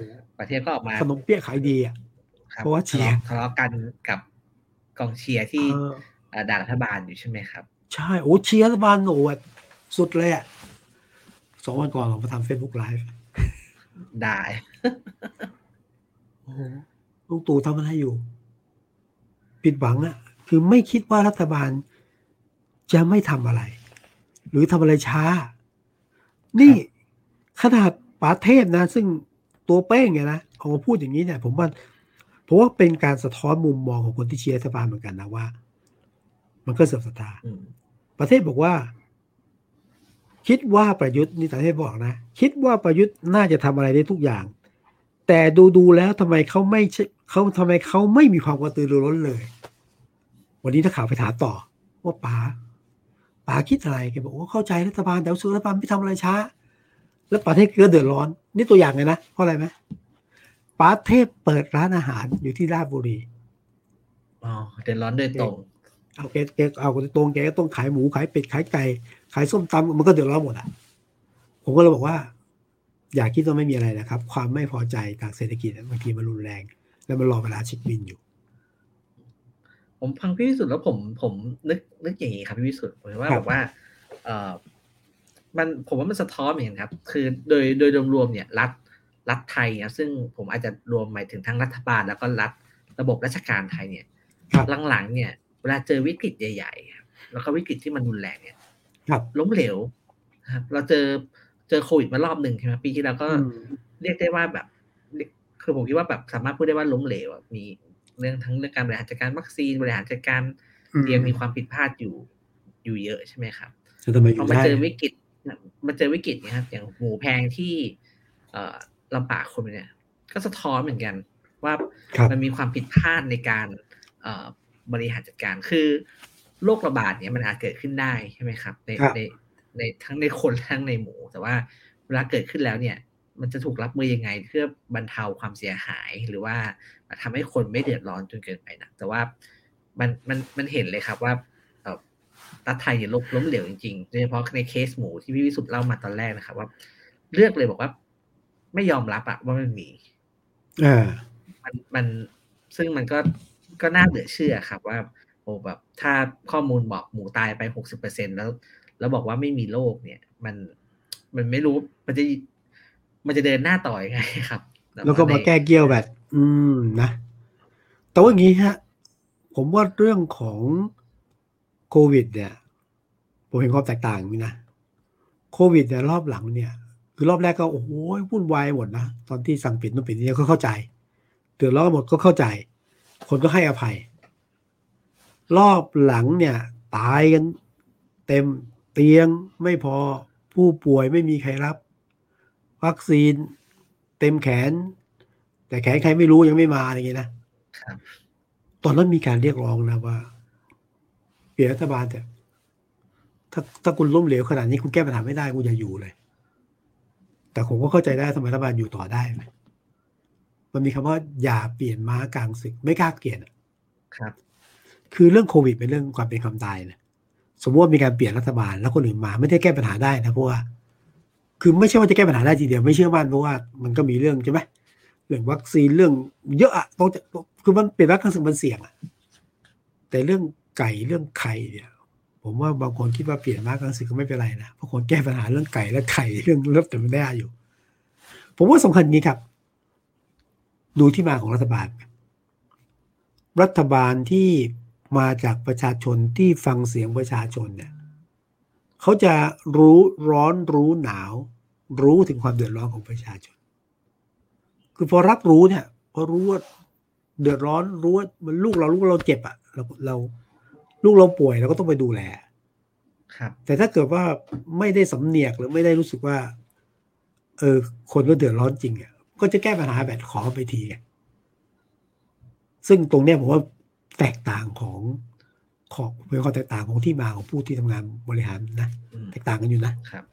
ประเทศก็ออกมาขนมเปี๊ยะขายดีอะครับเพราะว่าเชียร์ทะเลาะกันกับกองเชียร์ที่เออเอ่อด่ารัฐบาลอยู่ใช่ไหมครับ ใช่โอ้เชียร์รัฐบาลโอ้โหสุดเลยอะสองวันก่อนผมมาทำเฟซบุ๊กไลฟ์ด่าโอ้โหลุงตู่ทำอะไรอยู่ ผิดหวังอะคือไม่คิดว่ารัฐบาลจะไม่ทำอะไร หรือทำอะไรช้า นี่ขนาดป๋าเทพนะ ซึ่ง ตัวเป้งเนี่ยนะออกมาพูดอย่างนี้เนี่ย ผมว่าผมว่าเป็นการสะท้อนมุมมองของคนที่เชียร์รัฐบาลเหมือนกันนะว่า มันก็เสื่อมศรัทธาอืมประเทศบอกว่า คิดว่าประยุทธ์นี่ประเทศบอกนะคิดว่าประยุทธ์น่าจะทำอะไรได้ทุกอย่าง แต่ดูดูๆแล้วทำไมเขาไม่ใช่เขาทำไมเขาไม่มีความกระตือรือร้นเลย วันนี้นักข่าวไปถามต่อ ว่าป๋าป๋าคิดอะไรแกบอกว่าเข้าใจรัฐบาลแต่ว่าสุรัฐบาลไม่ทำอะไรช้า แล้วประเทศก็เดือดร้อน นี่ตัวอย่างเลยนะ เพราะอะไรไหมป้าเทพเปิดร้านอาหารอยู่ที่ราชบุรีอ๋อเดือดร้อนโดยตรงเอาแกแกเอาตรงแกก็ต้องขายหมูขายเป็ดขายไก่ขายส้มตำมันก็เดือดร้อนหมดอะผมก็เลยบอกว่า อย่าคิดว่าไม่มีอะไรนะครับ ความไม่พอใจทางเศรษฐกิจบางทีมันรุนแรง แล้วมันรอเวลาเช็คบินอยู่ ผมฟังพี่วิสุทธ์แล้วผมผมนึกนึกอย่างนี้ครับพี่วิสุทธ์ผมว่าครัแบบบว่า เออ มันผมว่ามันสะท้อนเหมือนกันครับ คือโดยโดยรวมๆเนี่ยรัฐรัฐไทยเนี่ยซึ่งผมอาจจะรวมหมายถึงทั้งรัฐบาล แล้วก็รัฐระบบราชการไทยเนี่ยครับหลังๆเนี่ยเวลาเจอวิกฤตใหญ่ๆครับแล้วก็วิกฤตที่มันรุนแรงเนี่ยครับล้มเหลวนะครับเราเจอเจอโควิดมารอบหนึ่งใช่ไหมปีที่แล้วก็อืมเรียกได้ว่าแบบ คือผมคิดว่าแบบสามารถพูดได้ว่าล้มเหลวอะมีเรื่องทั้งเรื่องการบริหารจัดการวัคซีนบริหารจัดการอืมเตรียมมีความผิดพลาดอยู่อยู่เยอะใช่ไหมครับจะทำไมอพอยู่มาได้เจอวิกฤต มาเจอวิกฤตเนี่ยครับอย่างหมูแพงที่เอ่อลำบากคนเนี่ย ก็สะท้อนเหมือนกัน ว่าครับมันมีความผิดพลาดในการเอ่อบริหารจัดการคือโรคระบาดเนี่ยมันอาจเกิดขึ้นได้ใช่ไหมครับในครับในในทั้งในคนทั้งในหมู แต่ว่าเวลาเกิดขึ้นแล้วเนี่ย มันจะถูกรับมือยังไงเพื่อบรรเทาความเสียหายหรือว่าทำให้คนไม่เดือดร้อนจนเกินไปนะแต่ว่ามันมันมันเห็นเลยครับว่าเอ่อ รัฐไทยเนี่ยล้มล้มเหลวจริงๆโดยเฉพาะในเคสหมูที่พี่วิสุทธ์เล่ามาตอนแรกนะครับว่า เลือกเลยบอกว่า ไม่ยอมรับอะว่ามันมีอ่ามันมันซึ่งมันก็ก็น่าเหลือเชื่อครับว่าโอ้แบบ ถ้าข้อมูลบอกหมูตายไปหกสิบเปอร์เซ็นแล้ว แล้วบอกว่าไม่มีโรคเนี่ย มันมันไม่รู้มันจะมันจะเดินหน้าต่อยังไงครับ แล้วก็มาแก้เกี้ยวแบบ อืมนะแต่ว่าอย่างนี้ฮะ ผมว่าเรื่องของ โควิด เนี่ยผมเห็นความแตกต่างอย่างนี้นะโควิดเนี่ยรอบหลังเนี่ย คือรอบแรกก็โอ้โหวุ่นวายหมดนะตอนที่สั่งปิดนู่นปิดนี่ก็เข้าใจเดือดร้อนหมดก็เข้าใจ คนก็ให้อภัย รอบหลังเนี่ย ตายกันเต็มเตียงไม่พอผู้ป่วยไม่มีใครรับ วัคซีน เต็มแขน แต่แขนใครไม่รู้ยังไม่มาอะไรอย่างเงี้ยนะครับตอนนั้นมีการเรียกร้องนะว่าเป ลี่ยนรัฐบาลแต่ถ้าถ้าคุณล้มเหลวขนาดนี้คุณแก้ปัญหาไม่ได้คุณอย่าอยู่เลย แต่ผมก็เข้าใจได้ทำไมรัฐบาลอยู่ต่อได้ไหมมันมีคำว่าอย่าเปลี่ยนม้ากลางศึกไม่กล้าเปลี่ยนอะครับ คือเรื่องโควิดเป็นเรื่องความเป็นความตายนะสมมติว่ามีการเปลี่ยนรัฐบาลแล้วคนอื่นมาไม่ได้แก้ปัญหาได้นะเพราะว่า คือไม่ใช่ว่าจะแก้ปัญหาได้ทีเดียวไม่เชื่อมั่นเพราะว่ามันก็มีเรื่องใช่ไหมเรื่องวัคซีนเรื่อง เยอะอะต้องจะคือมันเปลี่ยนรัฐกลางศึกมันเสี่ยงอะแต่เรื่อง ไก่เรื่องไข่เนี่ยผมว่าบางคนคิดว่าเปลี่ยนมากกลางศึกก็ไม่เป็นไรนะเพราะคนแก้ปัญหาเรื่องไก่และไข่เรื่องเลิฟแต่ไม่ได้อยู่ ผมว่าสำคัญนี้ครับ ดูที่มาของรัฐบาล รัฐบาลที่มาจากประชาชนที่ฟังเสียงประชาชนเนี่ยเขาจะรู้ร้อนรู้หนาว รู้ถึงความเดือดร้อนของประชาชน คือพอรับรู้เนี่ยพอรู้ว่าเดือดร้อนรู้ว่ามันลูกเราลูกเราเจ็บอะเราเรา ลูกเราป่วยเราก็ต้องไปดูแล ครับ แต่ถ้าเกิดว่าไม่ได้สำเนียกหรือไม่ได้รู้สึกว่า เออ คนก็เดือดร้อนจริงอะก็จะแก้ปัญหาแบบขอไปทีไงซึ่งตรงเนี้ยผมว่าแตกต่างของของเป็นความแตกต่างของที่มาของผู้ที่ทำงานบริหารนะอืมแตกต่างกันอยู่นะครับ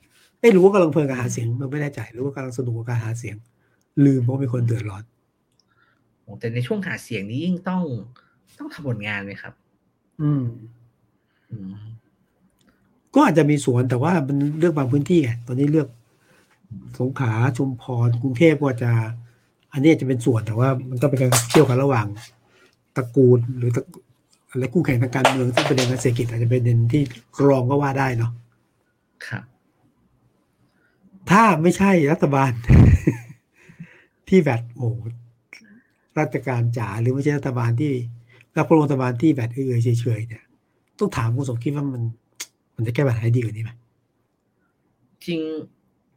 ไม่รู้ว่ากำลังเพลินกับหาเสียงมันไม่แน่ใจหรือว่ากำลังสนุกกับการหาเสียง ลืมเพราะมีคนเดือดร้อนโอ้แต่ในช่วงหาเสียงนี้ยิ่งต้องต้องทำผลงานไหมครับ อืมอืมก็อาจจะมีสวนแต่ว่ามันเลือกบางพื้นที่ไงตอนนี้เลือกสงขลาชุมพรกรุงเทพก็จะ อันนี้จะเป็นส่วนแต่ว่ามันต้องเป็นการเที่ยวกันระหว่างตระกูลหรือตระอะไรคู่แข่งทางการเมืองซึ่งประเด็นทางเศรษฐกิจอาจจะเป็นประเด็นที่รองก็ว่าได้เนาะครับ ถ้าไม่ใช่รัฐบาล ที่แบบโอ้ราชการจ๋าหรือไม่ใช่รัฐบาลที่ รับพลรัฐบาลที่แบบเอื่อยๆเฉยๆเนี่ยต้องถามคุณสมคิดว่ามัน มันจะแก้ปัญหาได้ดีกว่านี้ไหมจริง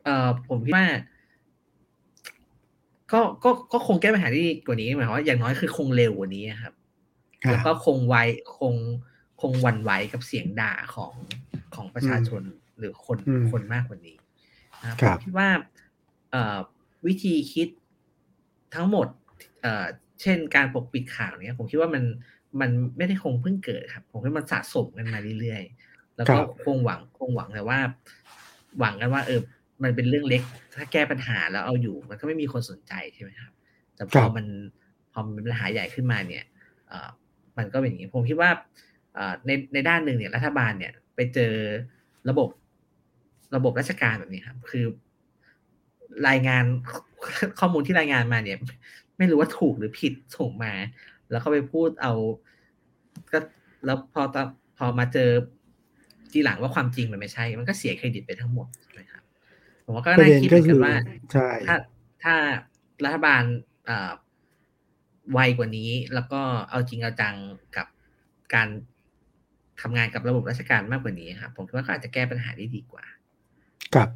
เอ่อผมคิดว่าก็ก็ก็คงแก้ปัญหาได้ดีกว่านี้หมายความว่าอย่างน้อยคือคงเร็วกว่านี้ครับแล้วก็คงไวคงคงหวันไหวกับเสียงด่าของของประชาชนหรือคนอืมคนมากกว่านี้นะครับคผรับมคิดว่าเอ่อวิธีคิดทั้งหมด เอ่อเช่นการปกปิดข่าวเนี้ย ผมคิดว่ามันมันไม่ได้คงเพิ่งเกิดครับ ผมคิดว่ามันสะสมกันมาเรื่อยๆ แล้วก็ครับคงหวังคงหวังแต่ว่า หวังกันว่า เออ มันเป็นเรื่องเล็ก ถ้าแก้ปัญหาแล้วเอาอยู่ มันก็ไม่มีคนสนใจใช่ไหมครับ แต่พครัอบมันพอมันเป็นปัญหาใหญ่ขึ้นมาเนี่ยเอ่อมันก็เป็นอย่างนี้ผมคิดว่าเอ่อในในด้านหนึ่งเนี่ยรัฐบาลเนี่ย ไปเจอระบบระบบราชการแบบนี้ครับ คือรายงานข้อมูลที่รายงานมาเนี่ย ไม่รู้ว่าถูกหรือผิดส่งมา แล้วก็ไปพูดเอาก็แล้วพอตอนพอมาเจอทีหลังว่าความจริงมันไม่ใช่ มันก็เสียเครดิตไปทั้งหมดใช่ไหมครับผมว่าก็ประน่าเด็นคิดเหก็มือนคืกัอนว่าใช่ถ้าถ้ารัฐบาลเอ่อไวกว่านี้แล้วก็เอาจริงเอาจังกับการทำงานกับระบบราชการมากกว่านี้ครับผมคิดว่าก็อาจจะแก้ปัญหาได้ดีกว่า ครับ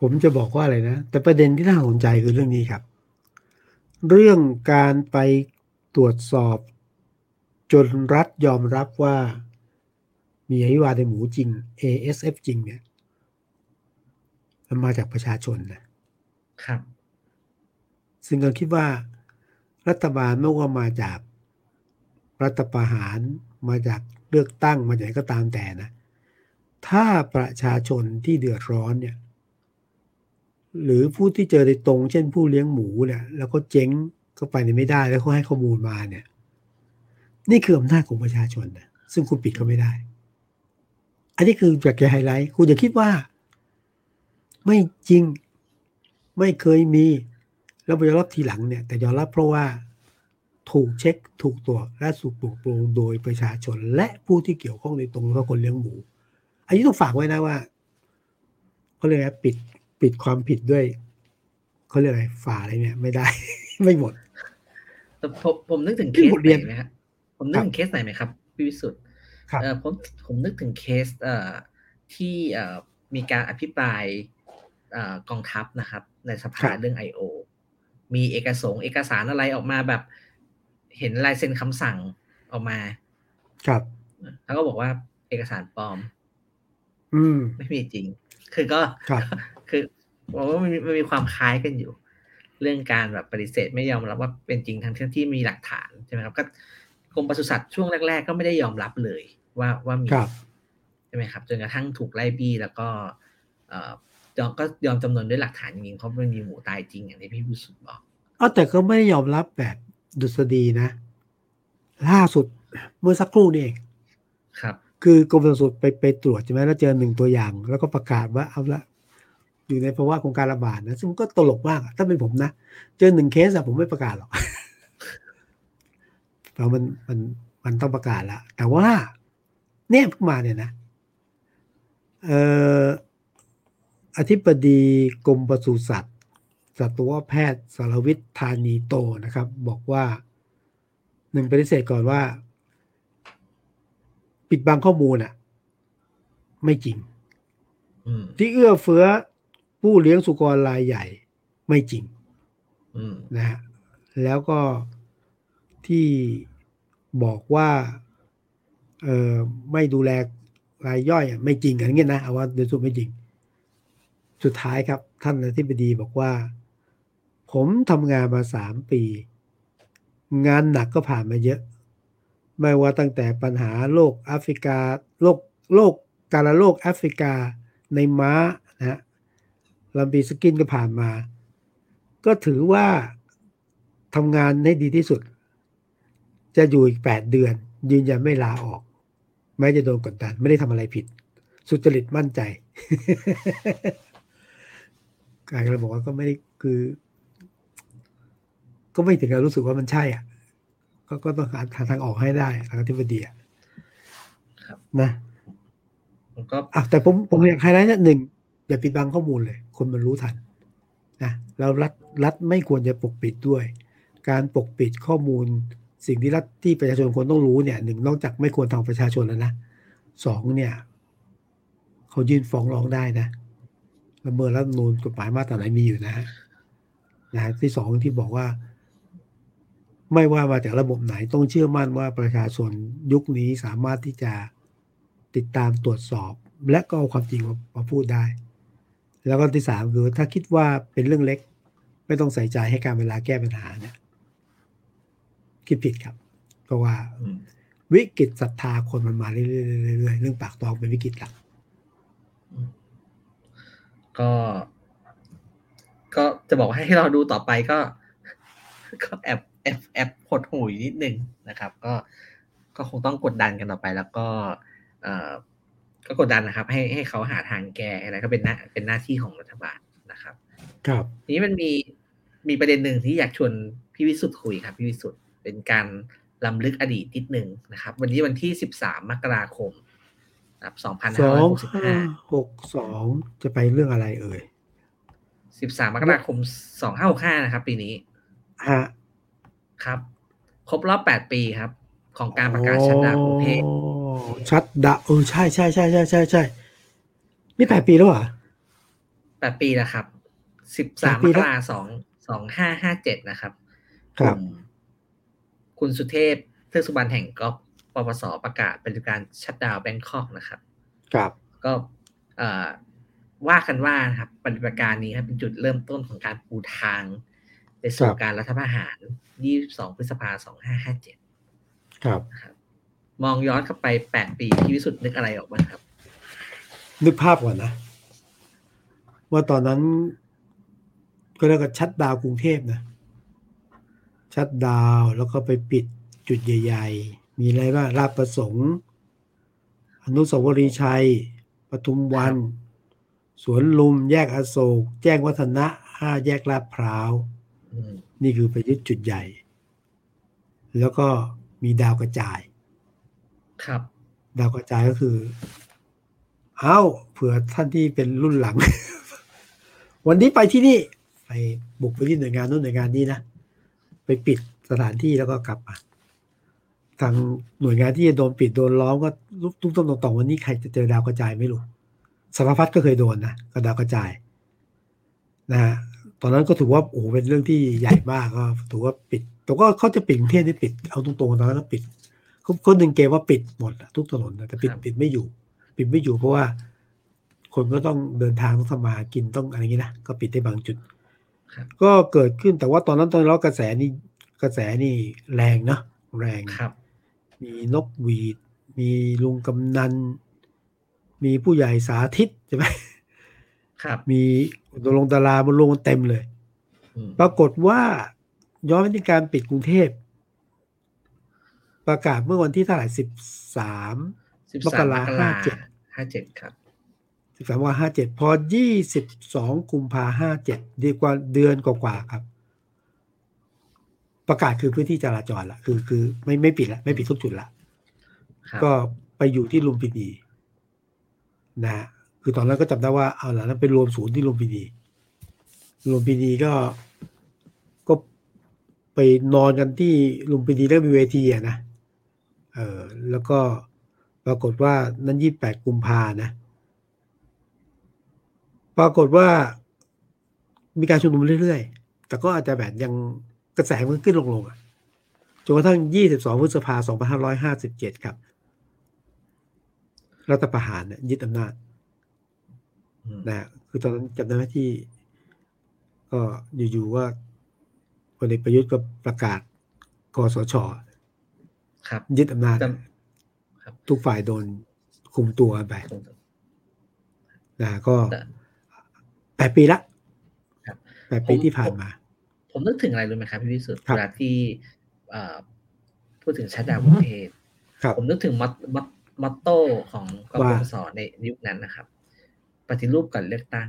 ผมจะบอกว่าอะไรนะ แต่ประเด็นที่น่าสนใจคือเรื่องนี้ครับ เรื่องการไปตรวจสอบ จนรัฐยอมรับว่ามีอหิวาในหมูจริง ASF จริงเนี่ยมันมาจากประชาชนนะครับ ซึ่งเราคิดว่ารัฐบาลไม่ว่ามาจากรัฐประหารมาจากเลือกตั้งมาจากไหนก็ตามแต่นะ ถ้าประชาชนที่เดือดร้อนเนี่ย หรือผู้ที่เจอในตรง เช่นผู้เลี้ยงหมูเนี่ยแล้วก็เจ๊งเข้าไปในไม่ได้แล้วเขาให้ข้อมูลมาเนี่ย นี่คืออำนาจของประชาชนนะซึ่งคุณปิดเขาไม่ได้ อันนี้คือจากแกไฮไลท์คุณอย่าคิดว่า ไม่จริงไม่เคยมี แล้วไปยอมรับทีหลังเนี่ย แต่ยอมรับเพราะว่าถูกเช็คถูกตรวจและถูกปกปรงโดยประชาชน และผู้ที่เกี่ยวข้องในตรงก็คนเลี้ยงหมู อันนี้ต้องฝากไว้นะว่าเขาเรียกปิด ปิดความผิดด้วยเขาเรียกอะไรฝ่าอะไรเนี่ย ไม่ได้ ไม่หมดแต่ผมผมนึกถึงเคนี่สบทเรียนไหนไหมครับผมนึกถึงเคสไหนไหมครับพี่วิสุทธ์ครับเออผมผมนึกถึงเคสเอ่อที่เอ่อมีการอภิปรายเอ่อกองทัพนะครับ ในสภาเรื่อง I.O. มีเอกสงค์เอกสารอะไรออกมาแบบ เห็นลายเซ็นคำสั่งออกมา ครับ แล้วก็บอกว่าเอกสารปลอม อืม ไม่มีจริง คือก็ครับคือ ผมว่ามันมีมันมีความคล้ายกันอยู่ เรื่องการแบบปฏิเสธไม่ยอมรับว่าเป็นจริงทั้งที่มีหลักฐานใช่ไหมครับก็กรมปศุสัตว์ช่วงแรก ๆ ก็ไม่ได้ยอมรับเลย ว่าว่ามีครับใช่ไหมครับ จนกระทั่งถูกไล่บี้แล้วก็เอ่อยอมก็ยอมจำนวนด้วยหลักฐานจริงๆเพราะมันมีหมูตายจริงอย่างที่พี่ผู้สุดบอกเอาแต่ก็ไม่ได้ยอมรับแบบดุษฎีนะ ล่าสุดเมื่อสักครู่นี่เองครับ คือกรมปศุสัตว์ไปไปตรวจใช่ไหมแล้วเจอหนึ่งตัวอย่าง แล้วก็ประกาศว่าเอาละ อยู่ในภาวะของการระบาดนะซึ่งก็ตลกมากอะถ้าเป็นผมนะ เจอหนึ่งเคสอะผมไม่ประกาศหรอกเพราะมันมันมันต้องประกาศละแต่ว่า เนี่ยเพิ่งมาเนี่ยนะเอ่ออธิบดีกรมปศุสัตว์สัตวแพทย์สารวิทย์ธานีโตนะครับ บอกว่าหนึ่งปฏิเสธก่อนว่า ปิดบังข้อมูลอะไม่จริงอืมที่เอื้อเฟื้อ ผู้เลี้ยงสุกรรายใหญ่ไม่จริงอืมนะฮะแล้วก็ที่บอกว่าเออไม่ดูแลรายย่อยอะไม่จริงอย่างเงี้ยนะเอาว่าโดยสุดไม่จริง สุดท้ายครับ ท่านอธิบดีบอกว่า ผมทำงานมาสามปี งานหนักก็ผ่านมาเยอะ ไม่ว่าตั้งแต่ปัญหาโรคแอฟริกาโรคโรคการะโรคแอฟริกาในม้านะฮะ ลัมปีสกินก็ผ่านมา ก็ถือว่าทำงานให้ดีที่สุด จะอยู่อีกแปดเดือน ยืนยันไม่ลาออกแม้จะโดนกดดันไม่ได้ทำอะไรผิด สุจริตมั่นใจกายก็เลยบอกว่าก็ไม่ได้คือ ก็ไม่ถึงกับรู้สึกว่ามันใช่อะ ก็ก็ต้องหาหาทางออกให้ได้ทางอธิบดีอะครับนะผมก็อะแต่ผมผมอยากไฮไลท์นะหนึ่ง อย่าปิดบังข้อมูลเลย คนมันรู้ทันนะแล้วรัฐรัฐไม่ควรจะปกปิดด้วย การปกปิดข้อมูล สิ่งที่รัฐที่ประชาชนควรต้องรู้เนี่ยหนึ่งนอกจากไม่ควรทางประชาชนแล้วนะสองเนี่ยเขายื่นฟ้องร้องได้นะละเมิดรัฐธรรมนูญกฎหมายมาตราไหนมีอยู่นะฮะนะฮะที่สองที่บอกว่า ไม่ว่ามาจากระบบไหนต้องเชื่อมั่นว่าประชาชนยุคนี้สามารถที่จะติดตามตรวจสอบ และก็เอาความจริงมามาพูดได้ แล้วก็ที่สามคือถ้าคิดว่าเป็นเรื่องเล็ก ไม่ต้องใส่ใจให้การเวลาแก้ปัญหาเนี่ยคิดผิดครับ เพราะว่าวิกฤตศรัทธาคนมันมาเรื่อยๆเรื่อยๆเรื่องปากท้องเป็นวิกฤตหลักก็ ก็จะจะบอกให้เราดูต่อไปก็ ก็แอบแอบแอบหดหูยนิดนึงนะครับ ก็ก็คงต้องกดดันกันต่อไปแล้วก็เอ่อ ก็กดดันนะครับ ให้ให้เขาหาทางแก้อะไรก็เป็นหน้าเป็นหน้าที่ของรัฐบาลนะครับ ครับทีนี้มันมีมีประเด็นหนึ่งที่อยากชวนพี่วิสุทธ์คุยครับพี่วิสุทธ์เป็นการล้ำลึกอดีตนิดนึงนะครับ วันนี้วันที่13มกราคมครับสองห้า2565หกสองจะไปเรื่องอะไรเอ่ย13มกราคม2565นะครับ ปีนี้ฮะครับ ครบรอบ8ปีครับ ของการประกาศชัดดาวน์กรุงเทพอ๋อ ชัดดาวน์เออใช่ใช่ใช่ใช่ใช่ใช่นี่แปดปีแล้วเหรอ8ปีแล้วครับแปด13ปีมแล้กวราคม2557นะครับ ครับกลุ่มคุณสุเทพเทือกสุบรรณแห่งกอปปสประกาศเป็นการชัดดาวน์แบงคอกนะครับ ครับ ก็เอ่อว่ากันว่านะครับปฏิบัติการนี้ครับเป็นจุดเริ่มต้นของการปูทางไปสู่การรัฐประหาร 22 พฤษภาคม 2557 ครับนะครับ มองย้อนเข้าไป8ปีพี่วิสุทธ์นึกอะไรออกบ้างครับ นึกภาพก่อนนะ ว่าตอนนั้น ก็เรียกว่าชัดดาวน์กรุงเทพนะ ชัดดาวน์แล้วก็ไปปิดจุดใหญ่ ๆ มีอะไรบ้างราชประสงค์อนุสาวรีย์ชัยปทุมวัน สวนลุม แยกอโศก แจ้งวัฒนะห้าแยกลาดพร้าวอืมนี่คือไปยึดจุดใหญ่ แล้วก็มีดาวกระจาย ครับ ดาวกระจายก็คือ เอ้า เผื่อท่านที่เป็นรุ่นหลัง วันนี้ไปที่นี่ ไปบุกไปที่หน่วยงานนู้นหน่วยงานนี้นะ ไปปิดสถานที่แล้วก็กลับมาทางหน่วยงานที่จะโดนปิดโดนล้อมก็ตุ้มต้มตรงวันนี้ใครจะเจอดาวกระจายไม่รู้สารพัดก็เคยโดนนะกับดาวกระจายนะฮะตอนนั้นก็ถือว่าโอ้เป็นเรื่องที่ใหญ่มากก็ถือว่าปิดแต่ก็เขาจะปิดกรุงเทพนี่ปิดเอาตรงๆตอนนั้นก็ปิด คนหนึ่งเกมว่าปิดหมดอะทุกถนนนะแต่ปิดครับปิดไม่อยู่ ปิดไม่อยู่เพราะว่าคนก็ต้องเดินทางต้องทำมาหากินต้องอะไรอย่างนี้นะก็ปิดได้บางจุดครับก็เกิดขึ้นแต่ว่าตอนนั้นตอนนั้นกระแสนี่กระแสนี่แรงเนาะแรงครับ มีนกหวีด มีลุงกำนัน มีผู้ใหญ่สาธิตใช่ไหมครับ มีดารงดารามาลงกันเต็มเลยอืมปรากฏว่าย้อนไปที่การปิดกรุงเทพ ประกาศเมื่อวันที่เท่าไหร่สิบสาม13มกราห้าเจ็ดห้าเจ็ดครับสิบสามว่าห้าเจ็ดพอยี่สิบสองกุมภาห้าเจ็ดดีกว่าเดือนกว่าๆครับ ประกาศคือพื้นที่จราจรละคือคือไม่ไม่ปิดละไม่ปิดทุกจุดละครับก็ไปอยู่ที่ลุมพินีนะฮะคือตอนนั้นก็จำได้ว่าเอาละนั้นไปรวมศูนย์ที่ลุมพินีลุมพินีก็ก็ไปนอนกันที่ลุมพินีแล้วมีเวทีอะนะ เออแล้วก็ปรากฏว่านั้นยี่แปดกุมภานะ ปรากฏว่ามีการชุมนุมเรื่อยๆ แต่ก็อาจจะแบบยังกระแสมันขึ้นลงๆอะจนกระทั่ง 22 พฤษภาคม 2557 ครับ รัฐประหารเนี่ยยึดอำนาจอืมนะฮะคือตอนนั้นจำได้ไหมที่ ก็อยู่ๆว่าพลเอกประยุทธ์ก็ประกาศกสช ครับ ยึดอำนาจจำครับทุกฝ่ายโดนคุมตัวไปนะฮะก็แต่แปดปีละครับแปดปีผมที่ผ่านมา ผมนึกถึงอะไรรู้ไหมครับพี่วิสุทธิ์ครับเวลาที่เอ่อพูดถึงชัดดาวน์กรุงเทพครับผมนึกถึงมอตมอตมอตโต้ของกปว่าปสในยุคนั้นนะครับ ปฏิรูปก่อนเลือกตั้ง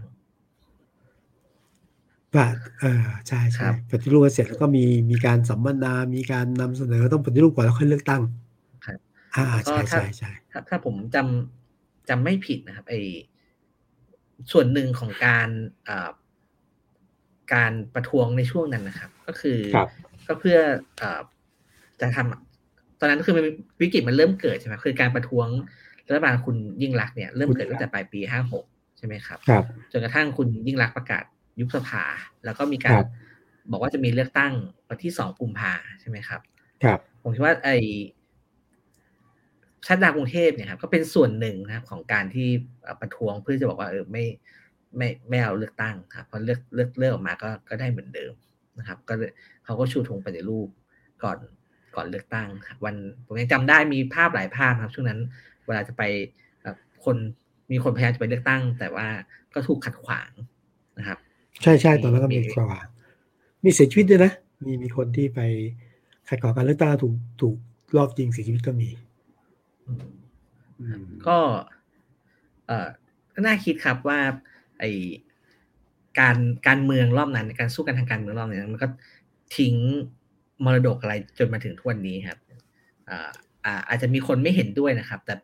ว่าเออใช่คใช่รับปฏิรูปเสร็จแล้วก็มีมีการสัมมนา มีการนำเสนอต้องปฏิรูปก่อนแล้วค่อยเลือกตั้งครับอ่าก็ใช่ถ้าใช่ใช่ถ้าถ้าผมจำจำไม่ผิดนะครับไอส่วนหนึ่งของการเอ่อการประท้วงในช่วงนั้นนะครับ ก็คือครับก็เพื่อเอ่อจะทำตอนนั้นคือมันวิกฤตมันเริ่มเกิดใช่ไหมคือการประท้วงรัฐบาลคุณยิ่งรักษณ์เนี่ยเริ่มเกิดตั้งแต่ปลายปีห้าหกใช่ไหมครับครับจนกระทั่งคุณยิ่งรักษณ์ประกาศ ยุบสภา แล้วก็มีกาครรับบอกว่าจะมีเลือกตั้งวันที่สองกุมภาใช่ไหมครับ ครับ ผมคิดว่าไอชัดดาวน์กรุงเทพเนี่ยครับก็เป็นส่วนหนึ่งนะครับของการที่เอ่อประท้วงเพื่อจะบอกว่าเออไม่ไม่ไม่เอาเลือกตั้งครับเพราะเลือกเลือกเลือกออกมาก็ก็ได้เหมือนเดิมนะครับ ก็เลยเขาก็ชูธงปฏิรูปก่อนก่อนเลือกตั้งครับวันผมยังจำได้มีภาพหลายภาพครับช่วงนั้น เวลาจะไปเอ่อคนมีคนพยายามจะไปเลือกตั้ง แต่ว่าก็ถูกขัดขวางนะครับ ใช่ใช่ตอนนั้นก็มีกว่ามีเสียชีวิตด้วยนะ มีมีคนที่ไปขัดขวางการเลือกตั้งถูกถูกรอบยิงเสียชีวิตก็มีอืมอืมก็เอ่อน่าคิดครับว่า ไอการการเมืองรอบนั้นการสู้กันทางการเมืองรอบนั้นมันก็ทิ้งมรดกอะไรจนมาถึงทุกวันนี้ครับอ่าอ่าอาจจะมีคนไม่เห็นด้วยนะครับ แต่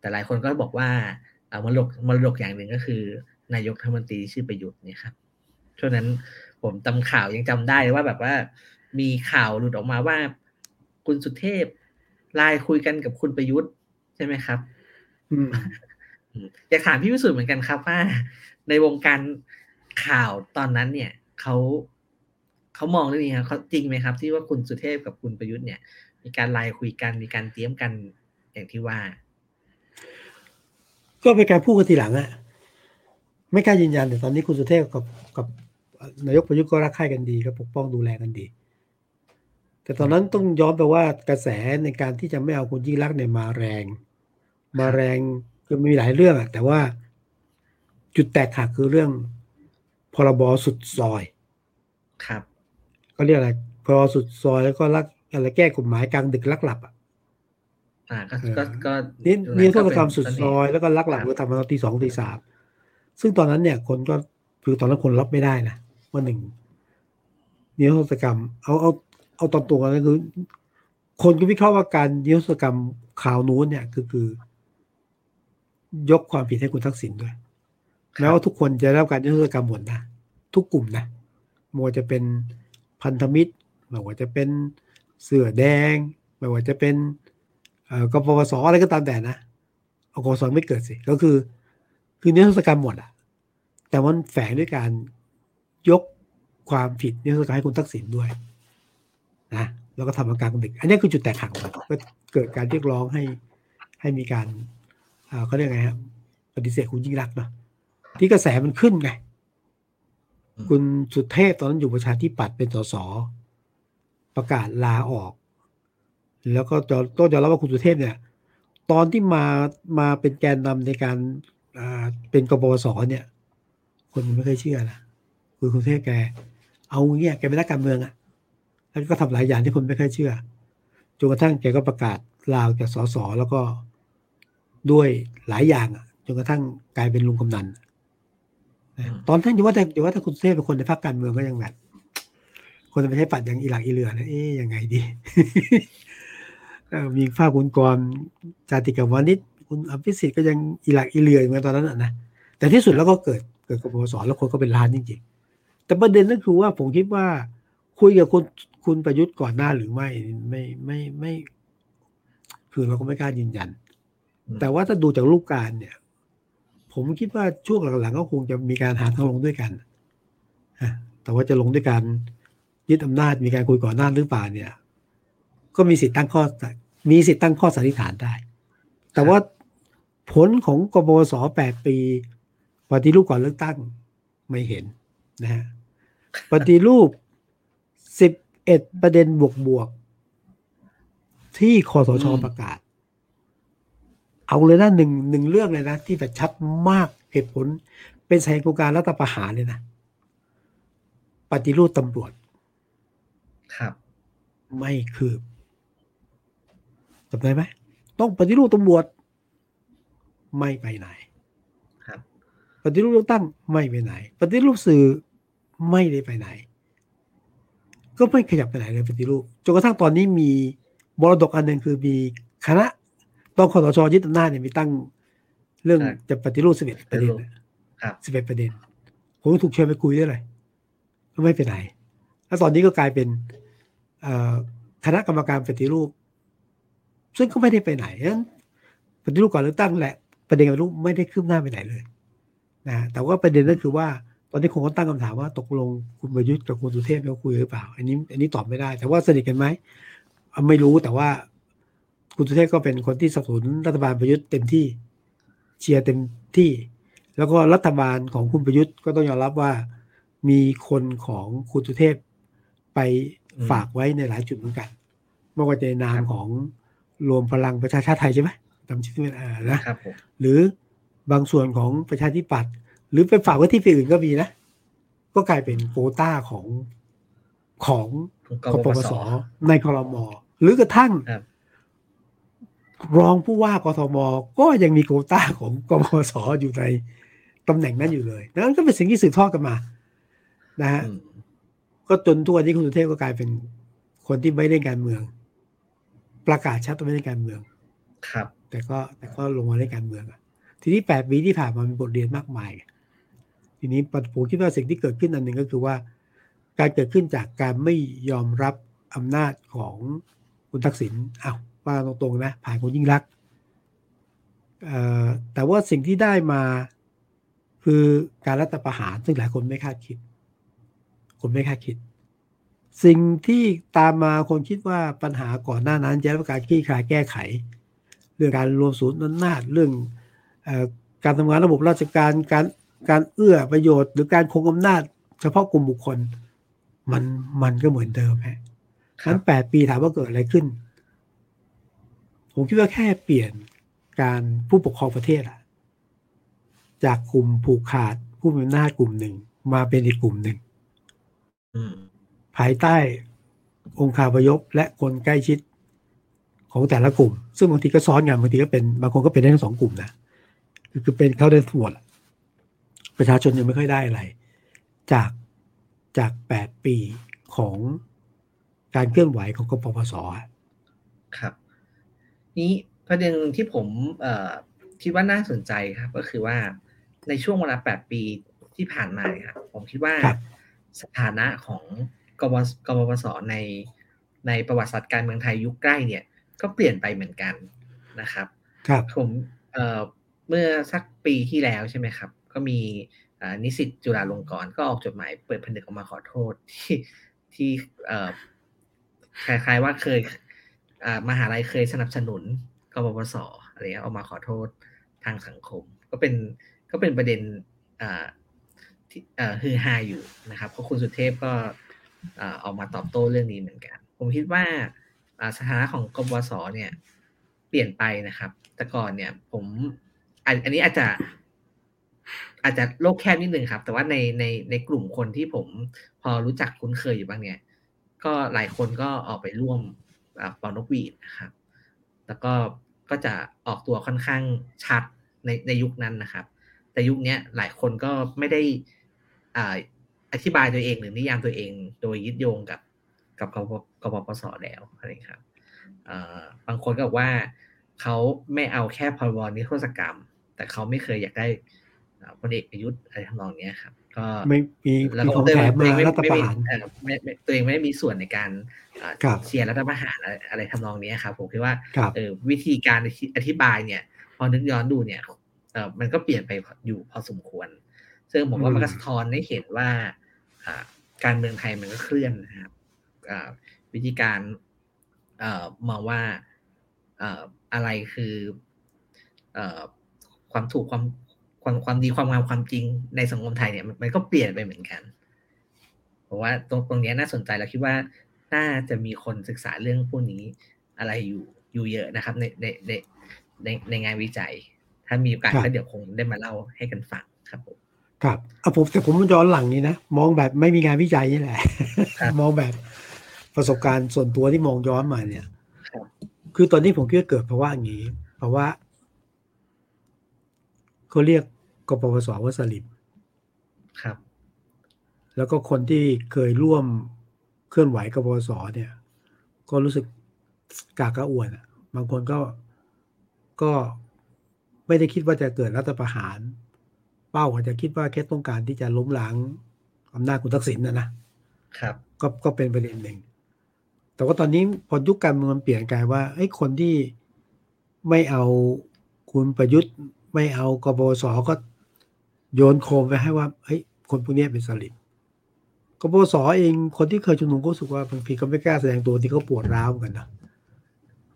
แต่หลายคนก็บอกว่าอ่ามรดกมรดกอย่างหนึ่งก็คือ นายกรัฐมนตรีชื่อประยุทธ์เนี่ยครับ ช่วงนั้นผมจำข่าวยังจำได้ว่าแบบว่า มีข่าวหลุดออกมาว่า คุณสุเทพไลน์คุยกันกับคุณประยุทธ์ใช่ไหมครับอืมอืมอยากถามพี่วิสุทธ์เหมือนกันครับว่า ในวงการข่าวตอนนั้นเนี่ยเขาเขามองเรื่องนี้ครับเขาจริงไหมครับ ที่ว่าคุณสุเทพกับคุณประยุทธ์เนี่ย มีการไลน์คุยกันมีการเตรียมกันอย่างที่ว่า ก็เป็นการพูดกันทีหลังอะไม่กล้ายืนยันแต่ตอนนี้คุณสุเทพกับกับ นายกประยุทธ์ก็รักใคร่กันดีก็ปกป้องดูแลกันดี แต่ตอนนั้นต้องย้อนไปว่ากระแสในการที่จะไม่เอาคุณยิ่งรักษณ์เนี่ยมาแรง มาแรงคือมีหลายเรื่องอะแต่ว่าจุดแตกหักคือเรื่องพรบสุดซอยครับ ก็เรียกอะไรพรบสุดซอยแล้วก็รักอะไรแก้กฎหมายกลางดึกลักหลับอะอ่าก็เออก็ก็นี่ตรงนี่ก็โทษเป็นกรรมสุดเสซน่อยห์แล้วก็ลักหลับครับก็ทำมาตอนตีสองตีสามซึ่งตอนนั้นเนี่ยคนก็คือตอนนั้นคนรับไม่ได้นะ ว่าหนึ่งนิรโทษกรรม เอาเอาเอาตอนตัวกันคือคนก็วิเคราะห์ว่าการนิรโทษกรรมข่าวนู้นเนี่ยคือคือ ยกความผิดให้คุณทักษิณด้วยแม้ว่าทุกคนจะได้รับการนิรโทษกรรมหมดนะทุกกลุ่มนะไม่ว่าจะเป็นพันธมิตรไม่ว่าจะเป็นเสือแดงไม่ว่าจะเป็นเอ่อกปปสอะไรก็ตามแต่นะเอากปปสไม่เกิดสิ ก็คือ คือนิรโทษกรรมหมดอะแต่มันแฝงด้วยการ ยกความผิดนิรโทษกรรมให้คุณทักษิณด้วยนะแล้วก็ทำอาการกดึกอันนี้คือจุดแตกหักมันก็เกิดการเรียกร้องให้ให้มีการอ่าเขาเรียกไงครับปฏิเสธคุณยิ่งรักษณ์เนาะที่กระแสมันขึ้นไงอืมคุณสุเทพตอนนั้นอยู่ประชาธิปัตย์เป็นสสประกาศลาออก แล้วก็จะต้องยอมรับว่าคุณสุเทพเนี่ย ตอนที่มามาเป็นแกนนำในการอ่าเป็นกบพศเนี่ย คนไม่เคยเชื่อนะ คือคุณสุเทพแก เอาเงี้ยแกเป็นนักการเมืองอะแล้วก็ทำหลายอย่างที่คนไม่เคยเชื่อจนกระทั่งแกก็ประกาศลาออกจากสสแล้วก็ด้วยหลายอย่างอะจนกระทั่งกลายเป็นลุงกำนันอืมตอนนั้นอยู่ว่าแต่อยู่ว่าถ้าคุณสุเทพเป็นคนในพรรคการเมืองก็ยังแบบคนจะไปใช้ปัดอย่างอีหลักอีเหลือนะเอ๊ยยังไงดีเอ่อมีภาพคุณกรณ์จาติกาวานิชคุณอภิสิทธิ์ก็ยังอีหลักอีเหลือเหมือนกันตอนนั้นนะนะแต่ที่สุดแล้วก็เกิดเกิดกบพศแล้วคนก็เป็นล้านจริงๆ แต่ประเด็นก็คือว่าผมคิดว่า คุยกับคุณคุณประยุทธ์ก่อนหน้าหรือไม่ไม่ไม่ไม่คือเราก็ไม่กล้ายืนยันอืมแต่ว่าถ้าดูจากรูปการณ์เนี่ย ผมคิดว่าช่วงหลังๆก็คงจะมีการหาทางลงด้วยกันฮะแต่ว่าจะลงด้วยการยึดอำนาจมีการคุยก่อนหน้าหรือเปล่าเนี่ย ก็มีสิทธิ์ตั้งข้อมีสิทธิ์ตั้งข้อสันนิษฐานได้ แต่ว่าผลของกบวสแปดปีปฏิรูปก่อนเลือกตั้งไม่เห็นนะฮะ ปฏิรูปสิบเอ็ดประเด็นบวกบวกๆที่คอสชอืมประกาศ เอาเลยนะหนึ่งหนึ่งเรื่องเลยนะ ที่แบบชัดมากเหตุผล เป็นสาเหตุของการรัฐประหารเลยนะ ปฏิรูปตำรวจ ครับ ไม่คืบจำได้ไหมต้องปฏิรูปตำรวจ ไม่ไปไหน ครับ ปฏิรูปเลือกตั้งไม่ไปไหน ปฏิรูปสื่อ ไม่ได้ไปไหน ก็ไม่ขยับไปไหนเลยปฏิรูปจนกระทั่งตอนนี้มีมรดกอันหนึ่งคือมีคณะตอนคอสชยึดอำนาจเนี่ยมีตั้งเรื่องใช่จะปฏิรูปสิบเอ็ดประเด็นน่ะครับสิบเอ็ดประเด็น ผมถูกเชิญไปคุยด้วยเลยก็ไม่เป็นไรแล้วตอนนี้ก็กลายเป็นเอ่อคณะกรรมการปฏิรูป ซึ่งก็ไม่ได้ไปไหนนั้นปฏิรูปก่อนเลือกตั้งแหละ ประเด็นการปฏิรูปไม่ได้คืบหน้าไปไหนเลยนะแต่ว่าประเด็นนั่นคือว่าต อนนี้คงก็ตั้งคำถามว่าตกลงคุณประยุทธ์กับคุณสุเทพเขาคุยหรือเปล่า อันนี้อันนี้ตอบไม่ได้ แต่ว่าสนิทกันไหมอะไม่รู้แต่ว่าคุณสุเทพก็เป็นคนที่สนับสนุนรัฐบาลประยุทธ์เต็มที่เชียร์เต็มที่ แล้วก็รัฐบาลของคุณประยุทธ์ก็ต้องยอมรับว่า มีคนของคุณสุเทพไปอืมฝากไว้ในหลายจุดเหมือนกันไม่ว่าจะในนามครับของรวมพลังประชาชาติไทยใช่ไหมจำชื่อไม่ได้นะครับผมหรือบางส่วนของประชาธิปัตย์ หรือไปฝากไว้ที่ฝ่ายอื่นก็มีนะ ก็กลายเป็นโควต้าของของกกปปปปสสในคอรมอหรือกระทั่งครับรองผู้ว่ากทมก็ยังมีโควต้าของกปปสอยู่ในตำแหน่งนั้นอยู่เลยนั่นก็เป็นสิ่งที่สืบทอดกันมา นะฮะอืมก็จนทุกวันนี้คุณสุเทพก็กลายเป็นคนที่ไม่เล่นการเมือง ประกาศชัดว่าไม่เล่นการเมือง ครับ แต่ก็แต่ก็ลงมาเล่นการเมืองอะทีนี้แปดปีที่ผ่านมามีบทเรียนมากมาย ทีนี้ผมคิดว่าสิ่งที่เกิดขึ้นอันหนึ่งก็คือว่า การเกิดขึ้นจากการไม่ยอมรับอำนาจของคุณทักษิณเอาว่าตรงๆนะผ่านคุณยิ่งรักแต่ว่าสิ่งที่ได้มาคือการรัฐประหารซึ่งหลายคนไม่คาดคิด คนไม่คาดคิด สิ่งที่ตามมาคนคิดว่าปัญหาก่อนหน้านั้นจะได้รับการคลี่คลายแก้ไข เรื่องการรวมศูนย์อำนาจเรื่องอการทำงานระบบราชการการ การเอื้อประโยชน์ หรือการคงอำนาจ เฉพาะกลุ่มบุคคล มันมันก็เหมือนเดิมฮะคนั้รันบแปดปีถามว่าเกิดอะไรขึ้น ผมคิดว่าแค่เปลี่ยนการผู้ปกครองประเทศอะจากกลุ่มผูกขาดผู้มีอำนาจกลุ่มหนึ่ง มาเป็นอีกกลุ่มหนึ่งอืมภายใต้องค์คาพยพและคนใกล้ชิดของแต่ละกลุ่ม ซึ่งบางทีก็ซ้อนกันบางทีก็เป็นบางคนก็เป็นได้ทั้งสองกลุ่มนะคือคือเป็นเขาได้ทั้งหมดอะ ประชาชนยังไม่ค่อยได้อะไร จากจากแปดปีของการเคลื่อนไหวของกปปสอะครับ นี้ประเด็นที่ผมเอ่อคิดว่าน่าสนใจครับ ก็คือว่าในช่วงเวลาแปดปีที่ผ่านมาเนี่ยครับผมคิดว่าครับสถานะของกบกบปสในในประวัติศาสตร์การเมืองไทยยุคใกล้เนี่ย ก็เปลี่ยนไปเหมือนกันนะครับ ครับผมเอ่อเมื่อสักปีที่แล้วใช่ไหมครับ ก็มีนิสิตจุฬาลงกรณ์ก็ออกจดหมายเปิดผนึกออกมาขอโทษที่ที่คล้ายๆว่าเคยมหาลัยเคยสนับสนุนกบปสอะไรเงี้ยออกมาขอโทษทางสังคม ก็เป็นก็เป็นประเด็นที่ฮือฮาอยู่นะครับเพราะคุณสุเทพก็ออกมาตอบโต้เรื่องนี้เหมือนกัน ผมคิดว่าสถานะของกบปสเนี่ยเปลี่ยนไปนะครับ แต่ก่อนเนี่ยผมอันนี้อาจจะ อาจจะโลกแคบนิดนึงครับ แต่ว่าในในในกลุ่มคนที่ผมพอรู้จักคุ้นเคยอยู่บ้างเนี่ย ก็หลายคนก็ออกไปร่วมเป่านกหวีดนะครับ แล้วก็ก็จะออกตัวค่อนข้างชัดในในยุคนั้นนะครับ แต่ยุคนี้หลายคนก็ไม่ได้อ่าอธิบายตัวเองหรือนิยามตัวเอง โดยยึดโยงกับกับกปกปปสแล้วอะไรครับบางคนก็บอกว่าเขาไม่เอาแค่พรบนิรโทษกรรม แต่เขาไม่เคยอยากได้ พลเอกประยุทธ์อะไรทำนองเนี้ยครับ ก็ไม่มีแล้วมีก็ของตัวแถเองมตัวเองมาไม่รัฐไม่ประมีหารเอ่อไม่ไม่ตัวเองไม่ได้มีส่วนในการเอ่อครับเชียร์รัฐประหารอะไรอะไรทำนองเนี้ยครับ ผมคิดว่าครับเออวิธีการอธิบายเนี่ย พอนึกย้อนดูเนี่ยเออมันก็เปลี่ยนไปอยู่พอสมควร ซึ่งผมว่ามันก็สะท้อนให้เห็นว่าอ่าการเมืองไทยมันก็เคลื่อนนะครับอ่าวิธีการเอ่อมองว่าเอ่ออะไรคือเอ่อความถูกความ ความความดีความงามความจริงในสังคมไทยเนี่ยมันมันก็เปลี่ยนไปเหมือนกันเพราะว่าตรงตรงเนี้ยน่าสนใจแล้วคิดว่าน่าจะมีคนศึกษาเรื่องพวกนี้อะไรอยู่อยู่เยอะนะครับ ในในในในในงานวิจัย ถ้ามีโอกาสครับก็เดี๋ยวคงได้มาเล่าให้กันฟังครับผมครับอะผมแต่ผมย้อนหลังนี้นะมองแบบไม่มีงานวิจัยนี่แหละครับมองแบบประสบการณ์ส่วนตัวที่มองย้อนมาเนี่ยครับคือตอนนี้ผมคิดว่าเกิดเพราะว่าอย่างนี้เพราะว่าเขาเรียก กปปสว่าสลิมครับ แล้วก็คนที่เคยร่วมเคลื่อนไหวกปปสเนี่ย ก็รู้สึกกากกระอ่วนอะบางคนก็ก็ไม่ได้คิดว่าจะเกิดรัฐประหาร เป้าอาจจะคิดว่าแค่ต้องการที่จะล้มล้างอำนาจคุณทักษิณนะนะครับ ก็ก็เป็นประเด็นหนึ่ง แต่ว่าตอนนี้พอยุคการเมืองมันเปลี่ยนกลายว่าไอ้ยคนที่ไม่เอาคุณประยุทธ์ ไม่เอากบสก็ โยนโคมไปให้ว่าเฮ้ยคนพวกนี้เป็นสลิมกบสเองคนที่เคยชุมนุมก็รู้สึกว่าบางทีก็ไม่กล้าแสดงตัวที่เขาปวดร้าวกันนะ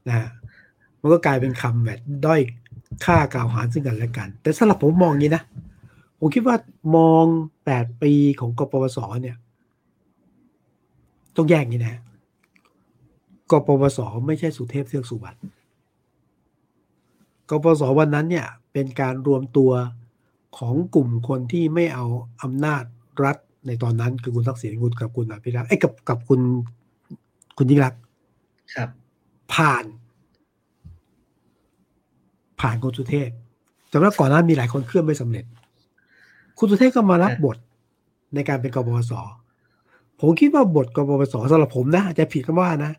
นะมันก็กลายเป็นคำแบบด้อยค่ากล่าวหาซึ่งกันและกัน แต่สำหรับผมมองอย่างนี้นะผมคิดว่ามองแปดปีของกปปสเนี่ย ต้องแยกนี้นะกปปสไม่ใช่สุเทพเทือกสุบรรณกปปสวันนั้นเนี่ย เป็นการรวมตัว ของกลุ่มคนที่ไม่เอาอำนาจรัฐในตอนนั้นคือคุณทักษิณคุณกับคุณอภิรักษ์ไอ้ยกับกับคุณคุณยิ่งรักษณ์ครับ ผ่าน ผ่านคุณสุเทพจำได้ก่อนหน้ามีหลายคนเคลื่อนไม่สำเร็จ คุณสุเทพก็มารับบทในการเป็นกบพศผมคิดว่าบทกบพศสำหรับผมนะอาจจะผิดก็ว่านะ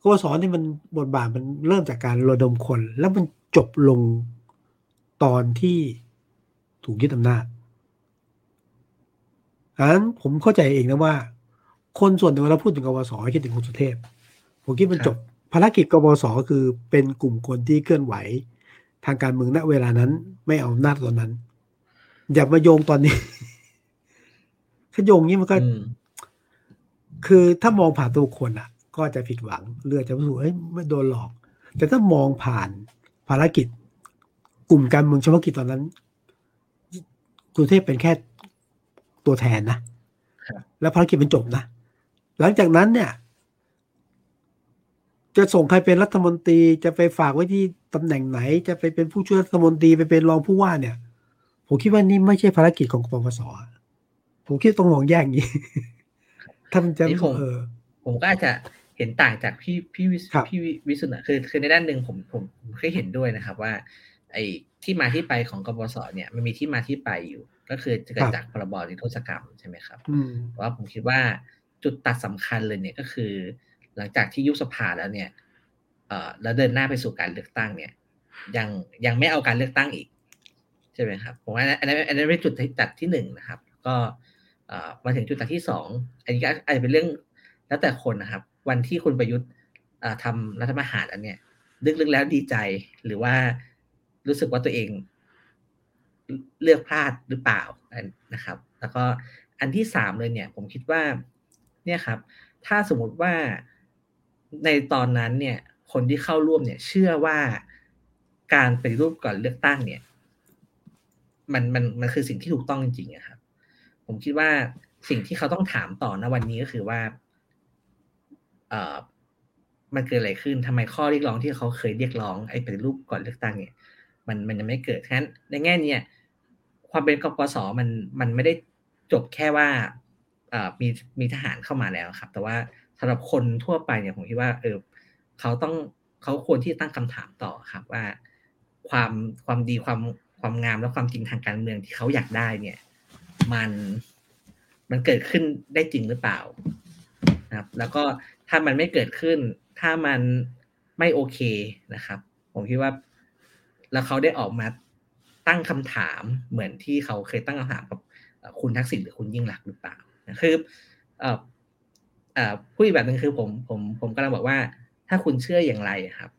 กบพศนี่มันบทบาทมันเริ่มจากการระดมคน แล้วมันจบลงตอนที่ ถูกยึดอำนาจอันนั้นผมเข้าใจเองนะว่า คนส่วนหนึ่งเวลาพูดถึงกบพศคิดถึงคุณสุเทพ ผมคิดมันครับจบ ภารกิจกบพศคือเป็นกลุ่มคนที่เคลื่อนไหว ทางการเมืองณเวลานั้น ไม่เอาอำนาจตอนนั้น อย่ามาโยงตอนนี้ถ้าโยงนี้มันก็อืมคือถ้ามองผ่านตัวบุคคลอะ ก็จะผิดหวังเลือดจะรู้สึกเอ้ยไม่โดนหลอก แต่ถ้ามองผ่านภารกิจ กลุ่มการเมืองเฉพาะกิจตอนนั้น กรุงเทพเป็นแค่ตัวแทนนะครับแล้วภารกิจมันจบนะ หลังจากนั้นเนี่ย จะส่งใครเป็นรัฐมนตรีจะไปฝากไว้ที่ตำแหน่งไหน จะไปเป็นผู้ช่วยรัฐมนตรีไปเป็นรองผู้ว่าเนี่ย ผมคิดว่านี่ไม่ใช่ภารกิจของกปปสผมคิดต้องมองแยกอย่างนี้ถ้ามันจะนี่ผมเออผมก็อาจจะเห็นต่างจากพี่พี่วิศครับพี่วิสุทธ์นะคือคือในด้านหนึ่งผมผมผมเคยเห็นด้วยนะครับว่า ไอ้ ที่มาที่ไปของกบสเนี่ยมันมีที่มาที่ไปอยู่ ก็คือจะเกิดจากพรบนิรโทษกรรมใช่ไหมครับอืมแต่ว่าผมคิดว่าจุดตัดสำคัญเลยเนี่ยก็คือ หลังจากที่ยุบสภาแล้วเนี่ยเอ่อแล้วเดินหน้าไปสู่การเลือกตั้งเนี่ย ยังยังไม่เอาการเลือกตั้งอีกใช่ไหมครับผมว่าอันนั้นอันนั้นเป็นจุดที่ตัดที่หนึ่งนะครับ ก็เอ่อมาถึงจุดตัดที่สองอันนี้ก็อาจจะเป็นเรื่องแล้วแต่คนนะครับ วันที่คุณประยุทธ์เอ่อทำรัฐประหารอันเนี้ยลึกๆแล้วดีใจหรือว่า รู้สึกว่าตัวเองเลือกพลาดหรือเปล่านะครับ แล้วก็อันที่สามเลยเนี่ย ผมคิดว่า เนี่ยครับ ถ้าสมมติว่าในตอนนั้นเนี่ย คนที่เข้าร่วมเนี่ย เชื่อว่าการปฏิรูปก่อนเลือกตั้งเนี่ย มันมันมันคือสิ่งที่ถูกต้องจริงๆอะครับ ผมคิดว่าสิ่งที่เขาต้องถามต่อณวันนี้ก็คือว่า เออมันเกิดอะไรขึ้นทำไมข้อเรียกร้องที่เขาเคยเรียกร้องไอ้ปฏิรูปก่อนเลือกตั้งเนี่ย มันมันยังไม่เกิดฉะนั้นในแง่นี้ความเป็นกปสมันมันไม่ได้จบแค่ว่าเอ่อมีมีทหารเข้ามาแล้วครับ แต่ว่าสำหรับคนทั่วไปเนี่ยผมคิดว่าเออเขาต้องเขาควรที่ตั้งคำถามต่อครับว่า ความความดีความความงามและความจริงทางการเมืองที่เขาอยากได้เนี่ย มันมันเกิดขึ้นได้จริงหรือเปล่านะครับ แล้วก็ถ้ามันไม่เกิดขึ้น ถ้ามันไม่โอเคนะครับ ผมคิดว่า แล้วเขาได้ออกมาตั้งคำถามเหมือนที่เขาเคยตั้งคำถามกับคุณทักษิณหรือคุณยิ่งรักษณ์หรือเปล่าคือเอ่อเอ่อพูดอีกแบบหนึ่งคือผมผมผมกำลังบอกว่า ถ้าคุณเชื่ออย่างไรครับ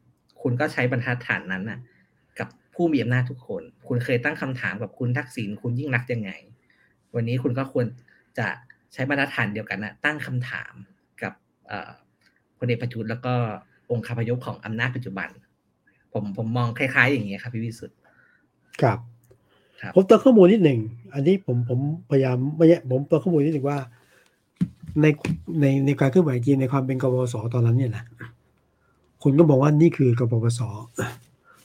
คุณก็ใช้บรรทัดฐานนั้นนะกับผู้มีอำนาจทุกคน คุณเคยตั้งคำถามกับคุณทักษิณคุณยิ่งรักยังไง วันนี้คุณก็ควรจะใช้บรรทัดฐานเดียวกันนะตั้งคำถามกับเอ่อพลเอกประยุทธ์แล้วก็องค์คาพยพของอำนาจปัจจุบัน ผมผมมองคล้าย ๆ อย่างนี้ยครับพี่วิสุทธ์ครับครับผมเติมข้อมูลนิดหนึ่ง อันนี้ผมผมพยายามไม่ใช่ผมเติมข้อมูลนิดหนึ่งว่า ในในในการเคลื่อนไหวจริงในความเป็นกบพศตอนนั้นเนี่ยนะคุณก็บอกว่านี่คือกบพศ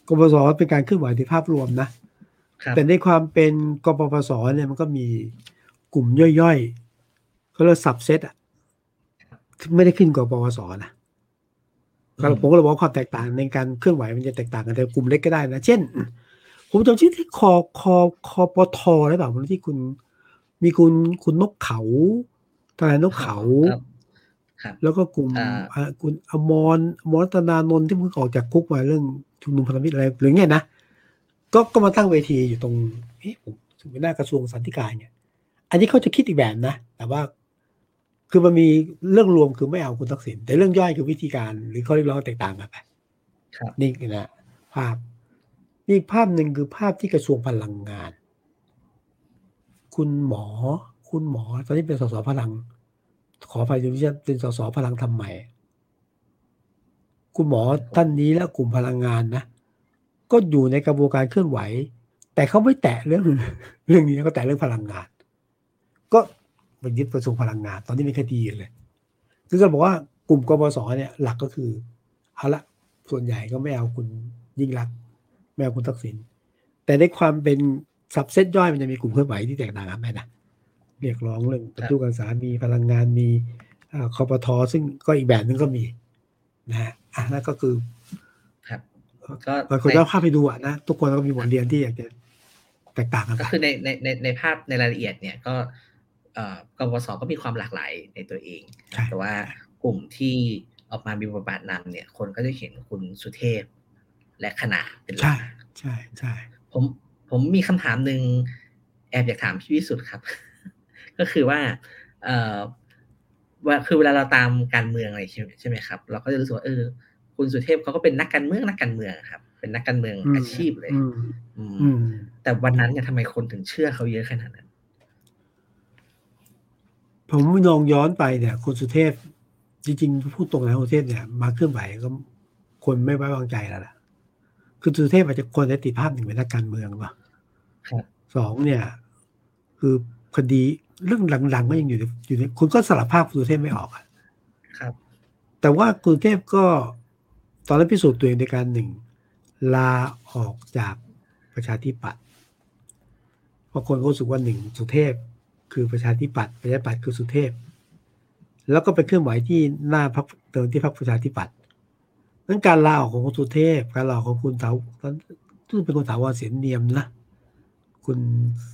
กบพศเป็นการเคลื่อนไหวในภาพรวมนะครับแต่ในความเป็นกปปสเนี่ยมันก็มีกลุ่มย่อยๆเขาเรียก subset อะที่ไม่ได้ขึ้นกปปสนะก็ ผมก็เลยบอกว่าความแตกต่างในการเคลื่อนไหวมันจะแตกต่างกันแต่กลุ่มเล็กก็ได้นะ เช่น ผมจำชื่อที่คอคอ คปท. หรือเปล่าที่คุณ มีคุณคุณนกเขาทนายนกเขาครับครับแล้วก็กลุ่มอ่าอ่าคุณอมรอมรรัตนานนท์ที่เพิ่งออกจากคุกมาเรื่องชุมนุมพันธมิตรอะไรหรือไงนะก็ก็มาตั้งเวทีอยู่ตรงเอ๊ะผมถึงหน้ากระทรวงสันติการเนี่ย อันนี้เขาจะคิดอีกแบบนะ แต่ว่า คือมันมีเรื่องรวมคือไม่เอาคุณทักษิณแต่เรื่องย่อยคือวิธีการหรือข้อเรียกร้องแตกต่างกันไปครับนี่คือนะภาพนี่อีกภาพหนึ่งคือภาพที่กระทรวงพลังงาน คุณหมอ คุณหมอ ตอนนี้เป็นสสพลัง ขออภัยที่เป็นสสพลังทำใหม่ คุณหมอท่านนี้และกลุ่มพลังงานนะ ก็อยู่ในกระบวนการเคลื่อนไหว แต่เขาไม่แตะเรื่อง เรื่องนี้เขาแตะเรื่องพลังงานก็ ไปยึดกระทรวงพลังงาน ตอนนี้มีคดีเลย คือจะบอกว่ากลุ่มกบสเนี่ยหลักก็คือเอาละส่วนใหญ่ก็ไม่เอาคุณยิ่งรักษณ์ไม่เอาคุณทักษิณแต่ในความเป็นสับเซตย่อยมันจะมีกลุ่มเคลื่อนไหวที่แตกต่างกันไปนะเรียกร้องเรื่องปฏิรูปการศึกษามีพลังงานมีอ่าคอปทซึ่งก็อีกแบบนึงก็มี นะฮะอะนั่นก็คือ ครับก็บางคนก็ภาพไปดูอะนะทุกคนก็มีบทเรียนที่อยากจะแตกต่างกันก็ไปคือในในในในภาพในรายละเอียดเนี่ยก็เอ่อ กบสก็มีความหลากหลายในตัวเองใช่แต่ว่ากลุ่มที่ออกมามีบทบาทนำเนี่ย คนก็จะเห็นคุณสุเทพและคณะเป็นหลัใช่กใช่ใช่ผมผมมีคำถามหนึ่งแอบอยากถามพี่วิสุทธ์ครับ ก็คือว่าเอ่อว่าคือเวลาเราตามการเมืองอะไรใช่ใช่ไหมครับ เราก็จะรู้สึกว่าเออ คุณสุเทพเขาก็เป็นนักการเมืองนักการเมืองครับ เป็นนักการเมืองอืมอาชีพเลยอืมอืมอืมแต่วันนั้นเนี่ยทำไมคนถึงเชื่อเขาเยอะขนาดนั้น ผมลองย้อนไปเนี่ยคุณสุเทพ จริงๆพูดตรงนะคุณสุเทพเนี่ยมาเคลื่อนไหวก็คนไม่ไว้วางใจแล้วล่ะคือสุเทพอาจจะคนได้ติดภาพหนึ่งเป็นนักการเมืองว่ะครับสองเนี่ย คือคดีเรื่องหลังๆก็ยังอยู่ในอยู่ในคุณก็สลับภาพคุณสุเทพไม่ออกอะครับ แต่ว่าคุณสุเทพก็ตอนนั้นพิสูจน์ตัวเองในการหนึ่งลาออกจากประชาธิปัตย์เพราะคนก็รู้สึกว่าหนึ่งสุเทพ คือประชาธิปัตย์ประชาธิปัตย์คือสุเทพ แล้วก็ไปเคลื่อนไหวที่หน้าพักเติมที่พักประชาธิปัตย์นั้นการลาออกของคุณสุเทพ การลาออกของคุณเถาตอนซึ่งเป็นคนถาวรเสียนเนียมนะคุณ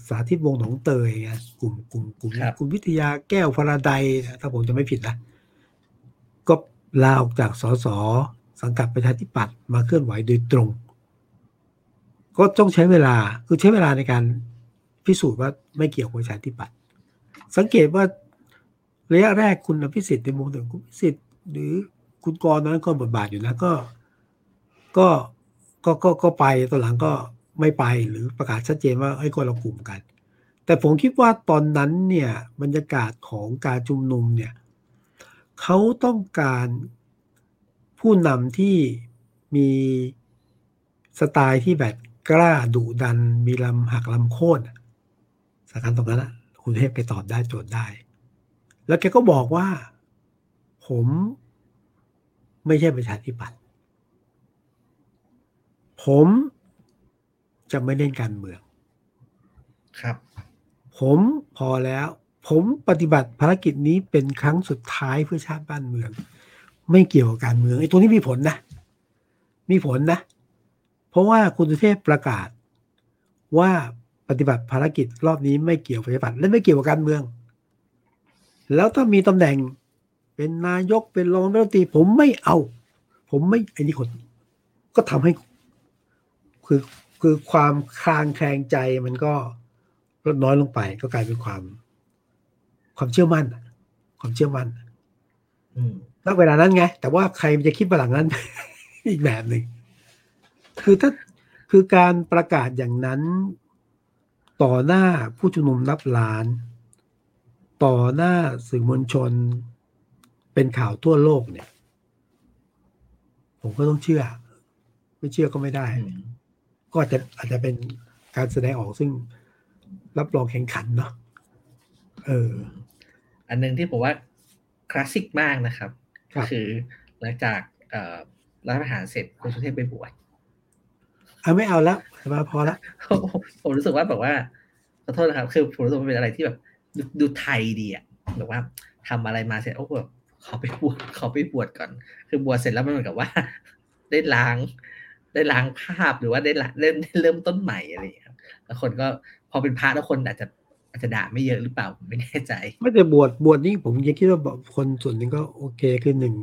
สาธิตวงศ์หนองเตยไงกลุ่มกลุ่มกลุ่มครับคุณวิทยาแก้วพราไดนะถ้าผมจะไม่ผิดนะก็ลาออกจากสสสังกัดประชาธิปัตย์มาเคลื่อนไหวโดยตรง ก็ต้องใช้เวลาคือใช้เวลาในการพิสูจน์ว่าไม่เกี่ยวกับประชาธิปัตย์ สังเกตว่าระยะแรกคุณอภิสิทธิ์ในมุมหนึ่งคุณอภิสิทธิ์ หรือคุณกรณ์นั้นก็บทบาทอยู่นะก็ ก็ก็ก็ก็ไปตอนหลังก็ไม่ไปหรือประกาศชัดเจนว่าไอ้คนละกลุ่มกัน แต่ผมคิดว่าตอนนั้นเนี่ยบรรยากาศของการชุมนุมเนี่ยเขาต้องการผู้นำที่มีสไตล์ที่แบบกล้าดุดัน มีลำหักลำโค่นสถานการณ์ตรงนั้นอะ คุณเทพไปตอบได้โจทย์ได้ แล้วแกก็บอกว่า ผมไม่ใช่ประชาธิปัตย์ผมจะไม่เล่นการเมือง ครับ ผมพอแล้ว ผมปฏิบัติภารกิจนี้เป็นครั้งสุดท้ายเพื่อชาติบ้านเมือง ไม่เกี่ยวกับการเมืองไอ้ตัวนี้มีผลนะ มีผลนะ เพราะว่าคุณสุเทพประกาศว่า ปฏิบัติภารกิจรอบนี้ไม่เกี่ยวกับปฏิบัติและไม่เกี่ยวกับการเมือง แล้วถ้ามีตำแหน่งเป็นนายกเป็นรองรัฐมนตรีผมไม่เอา ผมไม่ไอ้นี่คนก็ทำให้ คือคือความคลางแคลงใจมันก็ลดน้อยลงไป ก็กลายเป็นความ ความเชื่อมั่นอะความเชื่อมั่นอืมณเวลานั้นไง แต่ว่าใครมันจะคิดมาหลังนั้น อีกแบบหนึ่งคือถ้าคือการประกาศอย่างนั้น ต่อหน้าผู้ชุมนุมนับล้าน ต่อหน้าสื่อมวลชน เป็นข่าวทั่วโลกเนี่ย ผมก็ต้องเชื่อ ไม่เชื่อก็ไม่ได้อืมก็อาจจะอาจจะเป็นการแสดงออกซึ่งรับรองแข่งขันเนาะเออ อันหนึงที่ผมว่าคลาสสิกมากนะครับครับคือหลังจากเอ่อรัฐประหารเสร็จคุณสุเทพไปบวช เอาไม่เอาแล้วมาพอละผมรู้สึกว่าแบบว่าขอโทษนะครับ คือผมรู้สึกว่าเป็นอะไรที่แบบดูดูไทยดีอะแบบว่าทำอะไรมาเสร็จโอ้แบบขอไปบวชขอไปบวชก่อน คือบวชเสร็จแล้วมันเหมือนกับว่า ได้ล้าง ได้ล้างภาพหรือว่าได้ละเริ่มได้เริ่มต้นใหม่อะไรอย่างเงี้ยครับแล้วคนก็พอเป็นพระแล้วคนอาจจะอาจจะด่าไม่เยอะหรือเปล่าผมไม่แน่ใจ ไม่แต่บวชบวชนี่ผมยังคิดว่าแบบคนส่วนหนึ่งก็โอเคคือหนึ่ง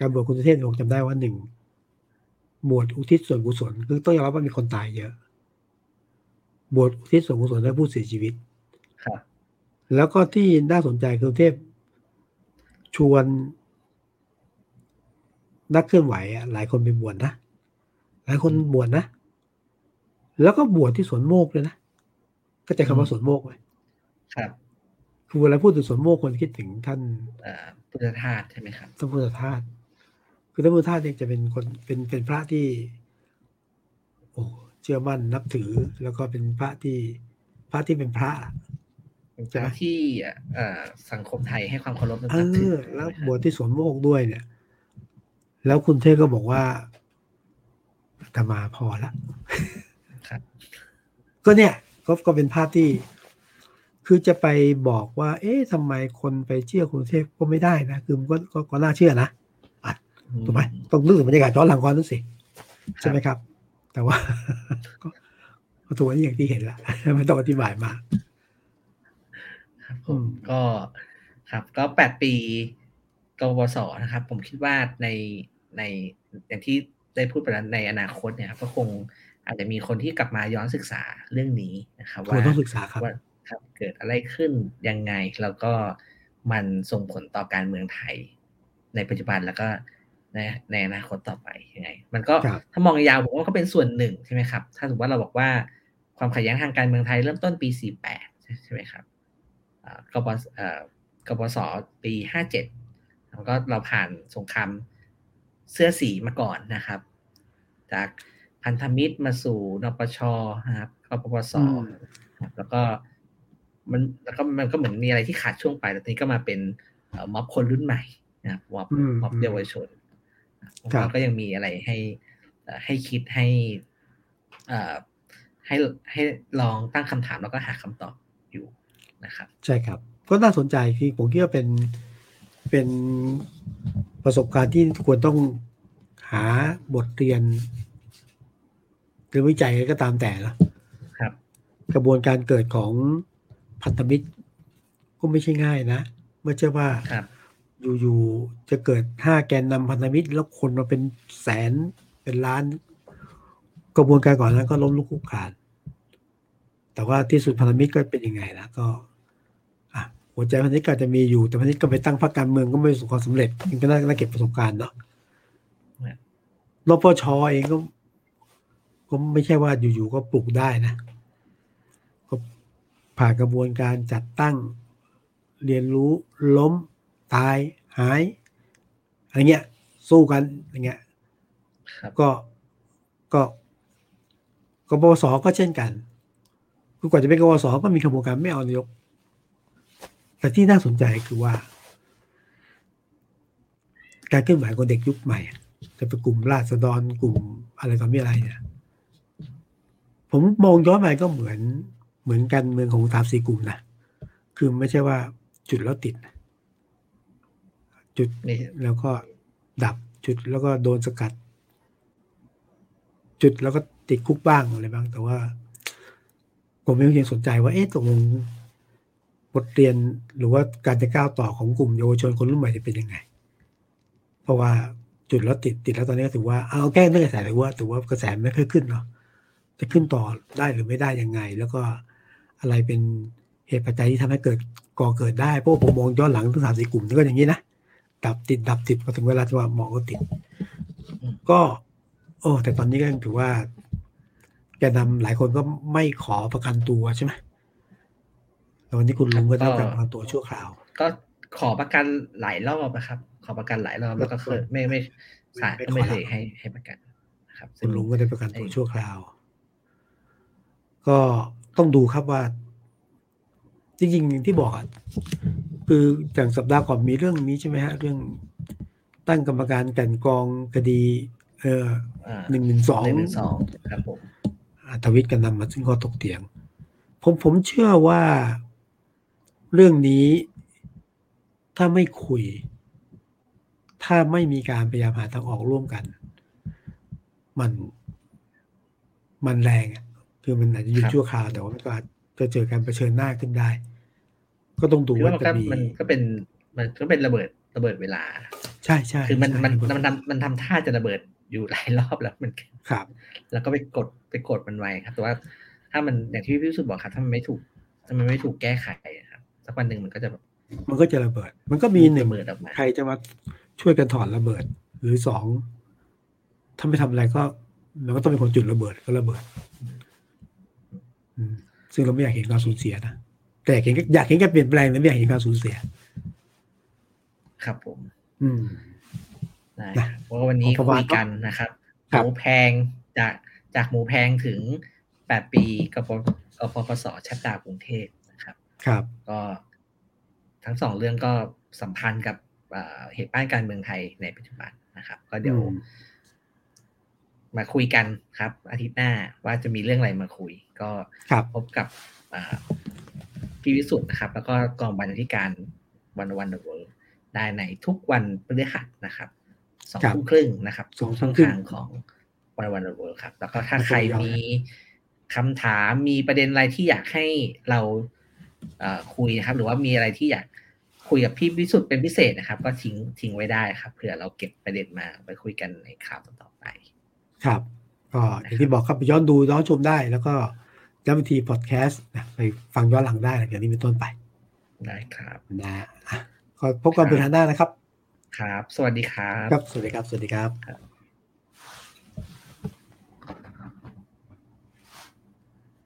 การบวชคุณสุเทพผมจำได้ว่าหนึ่ง บวชอุทิศส่วนกุศลคือต้องยอมรับว่ามีคนตายเยอะ บวชอุทิศส่วนกุศลให้ผู้เสียชีวิตครับแล้วก็ที่น่าสนใจคือเทพชวน นักเคลื่อนไหวอะหลายคนไปบวชนะหลายคนบวชนะ แล้วก็บวชที่สวนโมกเลยนะก็ใจคำว่าสวนโมกไหมครับคือเวลาพูดถึงสวนโมกคนคิดถึงท่านเอ่อพุทธทาสใช่ไหมครับท่านพุทธทาส คือท่านพุทธทาสเนี่ยจะเป็นคนเป็นเป็นพระที่ โอ้เชื่อมั่นนับถือ แล้วก็เป็นพระที่พระที่เป็นพระเป็นพระที่เอ่อสังคมไทยให้ความเคารพนับเอถือแล้วบวชที่สวนโมกด้วยเนี่ย แล้วคุณเทพก็บอกว่าอาตมาพอละครับก็เนี่ยก็ก็เป็นภาพที่ คือจะไปบอกว่า เอ๊ะทำไมคนไปเชื่อคุณเทพก็ไม่ได้นะ คือมันก็ก็ก็น่าเชื่อนะ ถูกไหมต้องนึกถึงบรรยากาศย้อนหลังก่อนนั่นสิใช่ไหมครับ แต่ว่าก็ก็ตัวนี้อย่างที่เห็นละไม่ต้องอธิบายมากครับผอืมมก็ครับ ก็แปดปีกวสนะครับ ผมคิดว่าในในอย่างที่ได้พูดไปแล้วในอนาคตเนี่ยครับก็คงอาจจะมีคนที่กลับมาย้อนศึกษาเรื่องนี้นะครับควรว่าต้องศึกษาครับว่าครับเกิดอะไรขึ้นยังไง แล้วก็มันส่งผลต่อการเมืองไทย ในปัจจุบันแล้วก็ ในในอนาคตต่อไปยังไง มันก็ครับถ้ามองยาวผมว่าก็เป็นส่วนหนึ่งใช่ไหมครับ ถ้าสมมติว่าเราบอกว่าความขัดแย้งทางการเมืองไทยเริ่มต้นปี 48 ใช่ไหมครับอ่ากบเอ่อกบสปี 57แล้วก็เราผ่านสงครามเสื้อสีมาก่อนนะครับ จากพันธมิตรมาสู่นปชนะครับกปปสอืมครับแล้วก็มันแล้วก็มันก็เหมือนมีอะไรที่ขาดช่วงไปแล้วตอนนี้ก็มาเป็นเอ่อม็อบคนรุ่นใหม่นะครับม็อบอืมม็อบอืมเยาวชน ผมครับว่าก็ยังมีอะไรให้เอ่อให้คิดให้เอ่อให้ให้ลองตั้งคำถามแล้วก็หาคำตอบอยู่นะครับ ใช่ครับ ก็น่าสนใจที่ผมคิดว่าเป็นเป็นประสบการณ์ที่ควรต้องหาบทเรียน หรือวิจัยอะไรก็ตามแต่นะครับ กระบวนการเกิดของพันธมิตรก็ไม่ใช่ง่ายนะไม่ใช่ว่าครับ อยู่ๆจะเกิดห้าแกนนำพันธมิตร แล้วคนมาเป็นแสนเป็นล้าน กระบวนการก่อนนั้นก็ล้มลุกคลุกคลาน แต่ว่าที่สุดพันธมิตรก็เป็นยังไงล่ะก็อะหัวใจพันธมิตรก็จะมีอยู่แต่พันธมิตรก็ไปตั้งพรรคการเมืองก็ไม่ประสบความสำเร็จมันก็น่าเก็บประสบการณ์เนาะเนี่ยนปชเองก็ก็ไม่ใช่ว่าอยู่ๆก็ปลุกได้นะ ก็ผ่านกระบวนการจัดตั้งเรียนรู้ล้ม ตายหาย อะไรเงี้ย สู้กันอย่างเงี้ยครับก็ก็กบสก็เช่นกันคือกว่าจะเป็นกบสก็มีกระบวนการไม่เอานายก แต่ที่น่าสนใจคือว่า การเคลื่อนไหวของเด็กยุคใหม่อะจะเป็นกลุ่มราษฎรกลุ่มอะไรต่อมีอะไรเนี่ยผมมองย้อนไปก็เหมือนเหมือนกันเมืองของสามสี่กลุ่มนะคือไม่ใช่ว่าจุดแล้วติดนะ จุดนี่แล้วก็ดับจุดแล้วก็โดนสกัด จุดแล้วก็ติดคุกบ้างอะไรบ้าง แต่ว่า ผมยังสนใจว่าเอ๊ะตกลงบทเรียนหรือว่าการจะก้าวต่อของกลุ่มเยาวชนคนรุ่นใหม่จะเป็นยังไง เพราะว่าจุดแล้วติดติดแล้วตอนนี้ก็ถือว่าเอาแก้เรื่องกระแสเลยว่าถือว่ากระแสไม่ค่อยขึ้นเนาะจะขึ้นต่อได้หรือไม่ได้ยังไง แล้วก็อะไรเป็นเหตุปัจจัยที่ทำให้เกิดก่อเกิดได้เพราะว่าผมมองย้อนหลังทั้งสามสี่กลุ่มนี่ก็อย่างนี้นะ ดับติดดับติดพอถึงเวลาที่ว่าเหมาะก็ติด ก็ โอ้ แต่ตอนนี้ก็ยังถือว่าแกนนำหลายคนก็ไม่ขอประกันตัวใช่ไหมแล้ววันนี้คุณลุงก็ได้รับการประกันตัวชั่วคราว ก็ขอประกันหลายรอบนะครับ ขอประกันหลายรอบแล้วก็เคยไม่ไม่ศาลก็ไม่เคยให้ให้ประกันนะครับ คุณลุงก็ได้ประกันตัวชั่วคราว ก็ต้องดูครับว่า จริงๆที่บอกอะคืออย่างสัปดาห์ก่อนมีเรื่องนี้ใช่ไหมฮะ เรื่องตั้งกรรมการกลันกรองคดี เอออ่าหนึ่งหนึ่งสองหนึ่งหนึ่งสองครับผมทวิตกันนำมาซึ่งข้อถกเถียง ผมผมเชื่อว่าเรื่องนี้ถ้าไม่คุย ถ้าไม่มีการพยายามหาทางออกร่วมกัน มันมันแรงอะคือมันอาจจะหยุดชั่วคราวแต่ว่ามันก็อา จจะเจอการเผชิญหน้าขึ้นได้ ก็ต้องดูคือว่าว่ามันจะก็มีมันก็เป็นมันก็เป็นระเบิดระเบิดเวลา ใช่ใช่คือมันใช่มันมันทำมันทำท่าจะระเบิดอยู่หลายรอบแล้วมันครับ แล้วก็ไปกดไปกดมันไว้ครับ แต่ว่าถ้ามันอย่างที่พี่พิสุทธิ์บอกครับ ถ้ามันไม่ถูกถ้ามันไม่ถูกแก้ไขอะครับสักวันหนึ่งมันก็จะแบบมันก็จะระเบิด มันก็มีหนึ่งระเบิดออกมาใครจะมาช่วยกันถอดระเบิด หรือสองถ้าไม่ทำอะไรก็มันก็ต้องเป็นคนจุดระเบิดก็ระเบิดอืม ซึ่งเราไม่อยากเห็นการสูญเสียนะแต่อยากเห็นอยากเห็นการเปลี่ยนแปลงแต่ไม่อยากเห็นการสูญเสีย ครับผม อืมได้นะครับเพราะว่าวันนี้เอาประคุมาณยกันนะครับหครับมูแพงจากจากหมูแพงถึงแปดปีกปกปปสชัดดาวกรุงเทพนะครับ ครับ ก็ทั้งสองเรื่องก็สัมพันธ์กับเอ่อเหตุบ้านการเมืองไทยในปัจจุบันนะครับ ก็เดี๋ยวอื มมาคุยกันครับ อาทิตย์หน้าว่าจะมีเรื่องอะไรมาคุย ก็ครับพบกับอ่าพี่วิสุทธ์นะครับ แล้วก็กองบรรณาธิการวันวันเดอะเวิร์ได้ในทุกวันพฤหัสนะครับสองครับทุ่มครึ่งนะครับสองทุ่ช่อมงครึ่งทางของวันวันเดอะเวิร์ครับ แล้วก็ถ้าแล้วก็ใครย้อนมีคำถามมีประเด็นอะไรที่อยากให้เราเอ่อคุยนะครับ หรือว่ามีอะไรที่อยากคุยกับพี่วิสุทธ์เป็นพิเศษนะครับ ก็ทิ้งทิ้งไว้ได้ครับเผื่อเราเก็บประเด็นมาไปคุยกันในข่าวต่อไป ครับก็อย่างที่บอกครับไปย้อนดูย้อนชมได้ แล้วก็ย้ำอีกทีพอดแคสต์นะไปฟังย้อนหลังได้หลังจากนี้เป็นต้นไป ได้ครับนะอะขอพบกันเป็นทางหน้านะครับ ครับ สวัสดีครับ ครับ สวัสดีครับ สวัสดีครับครับ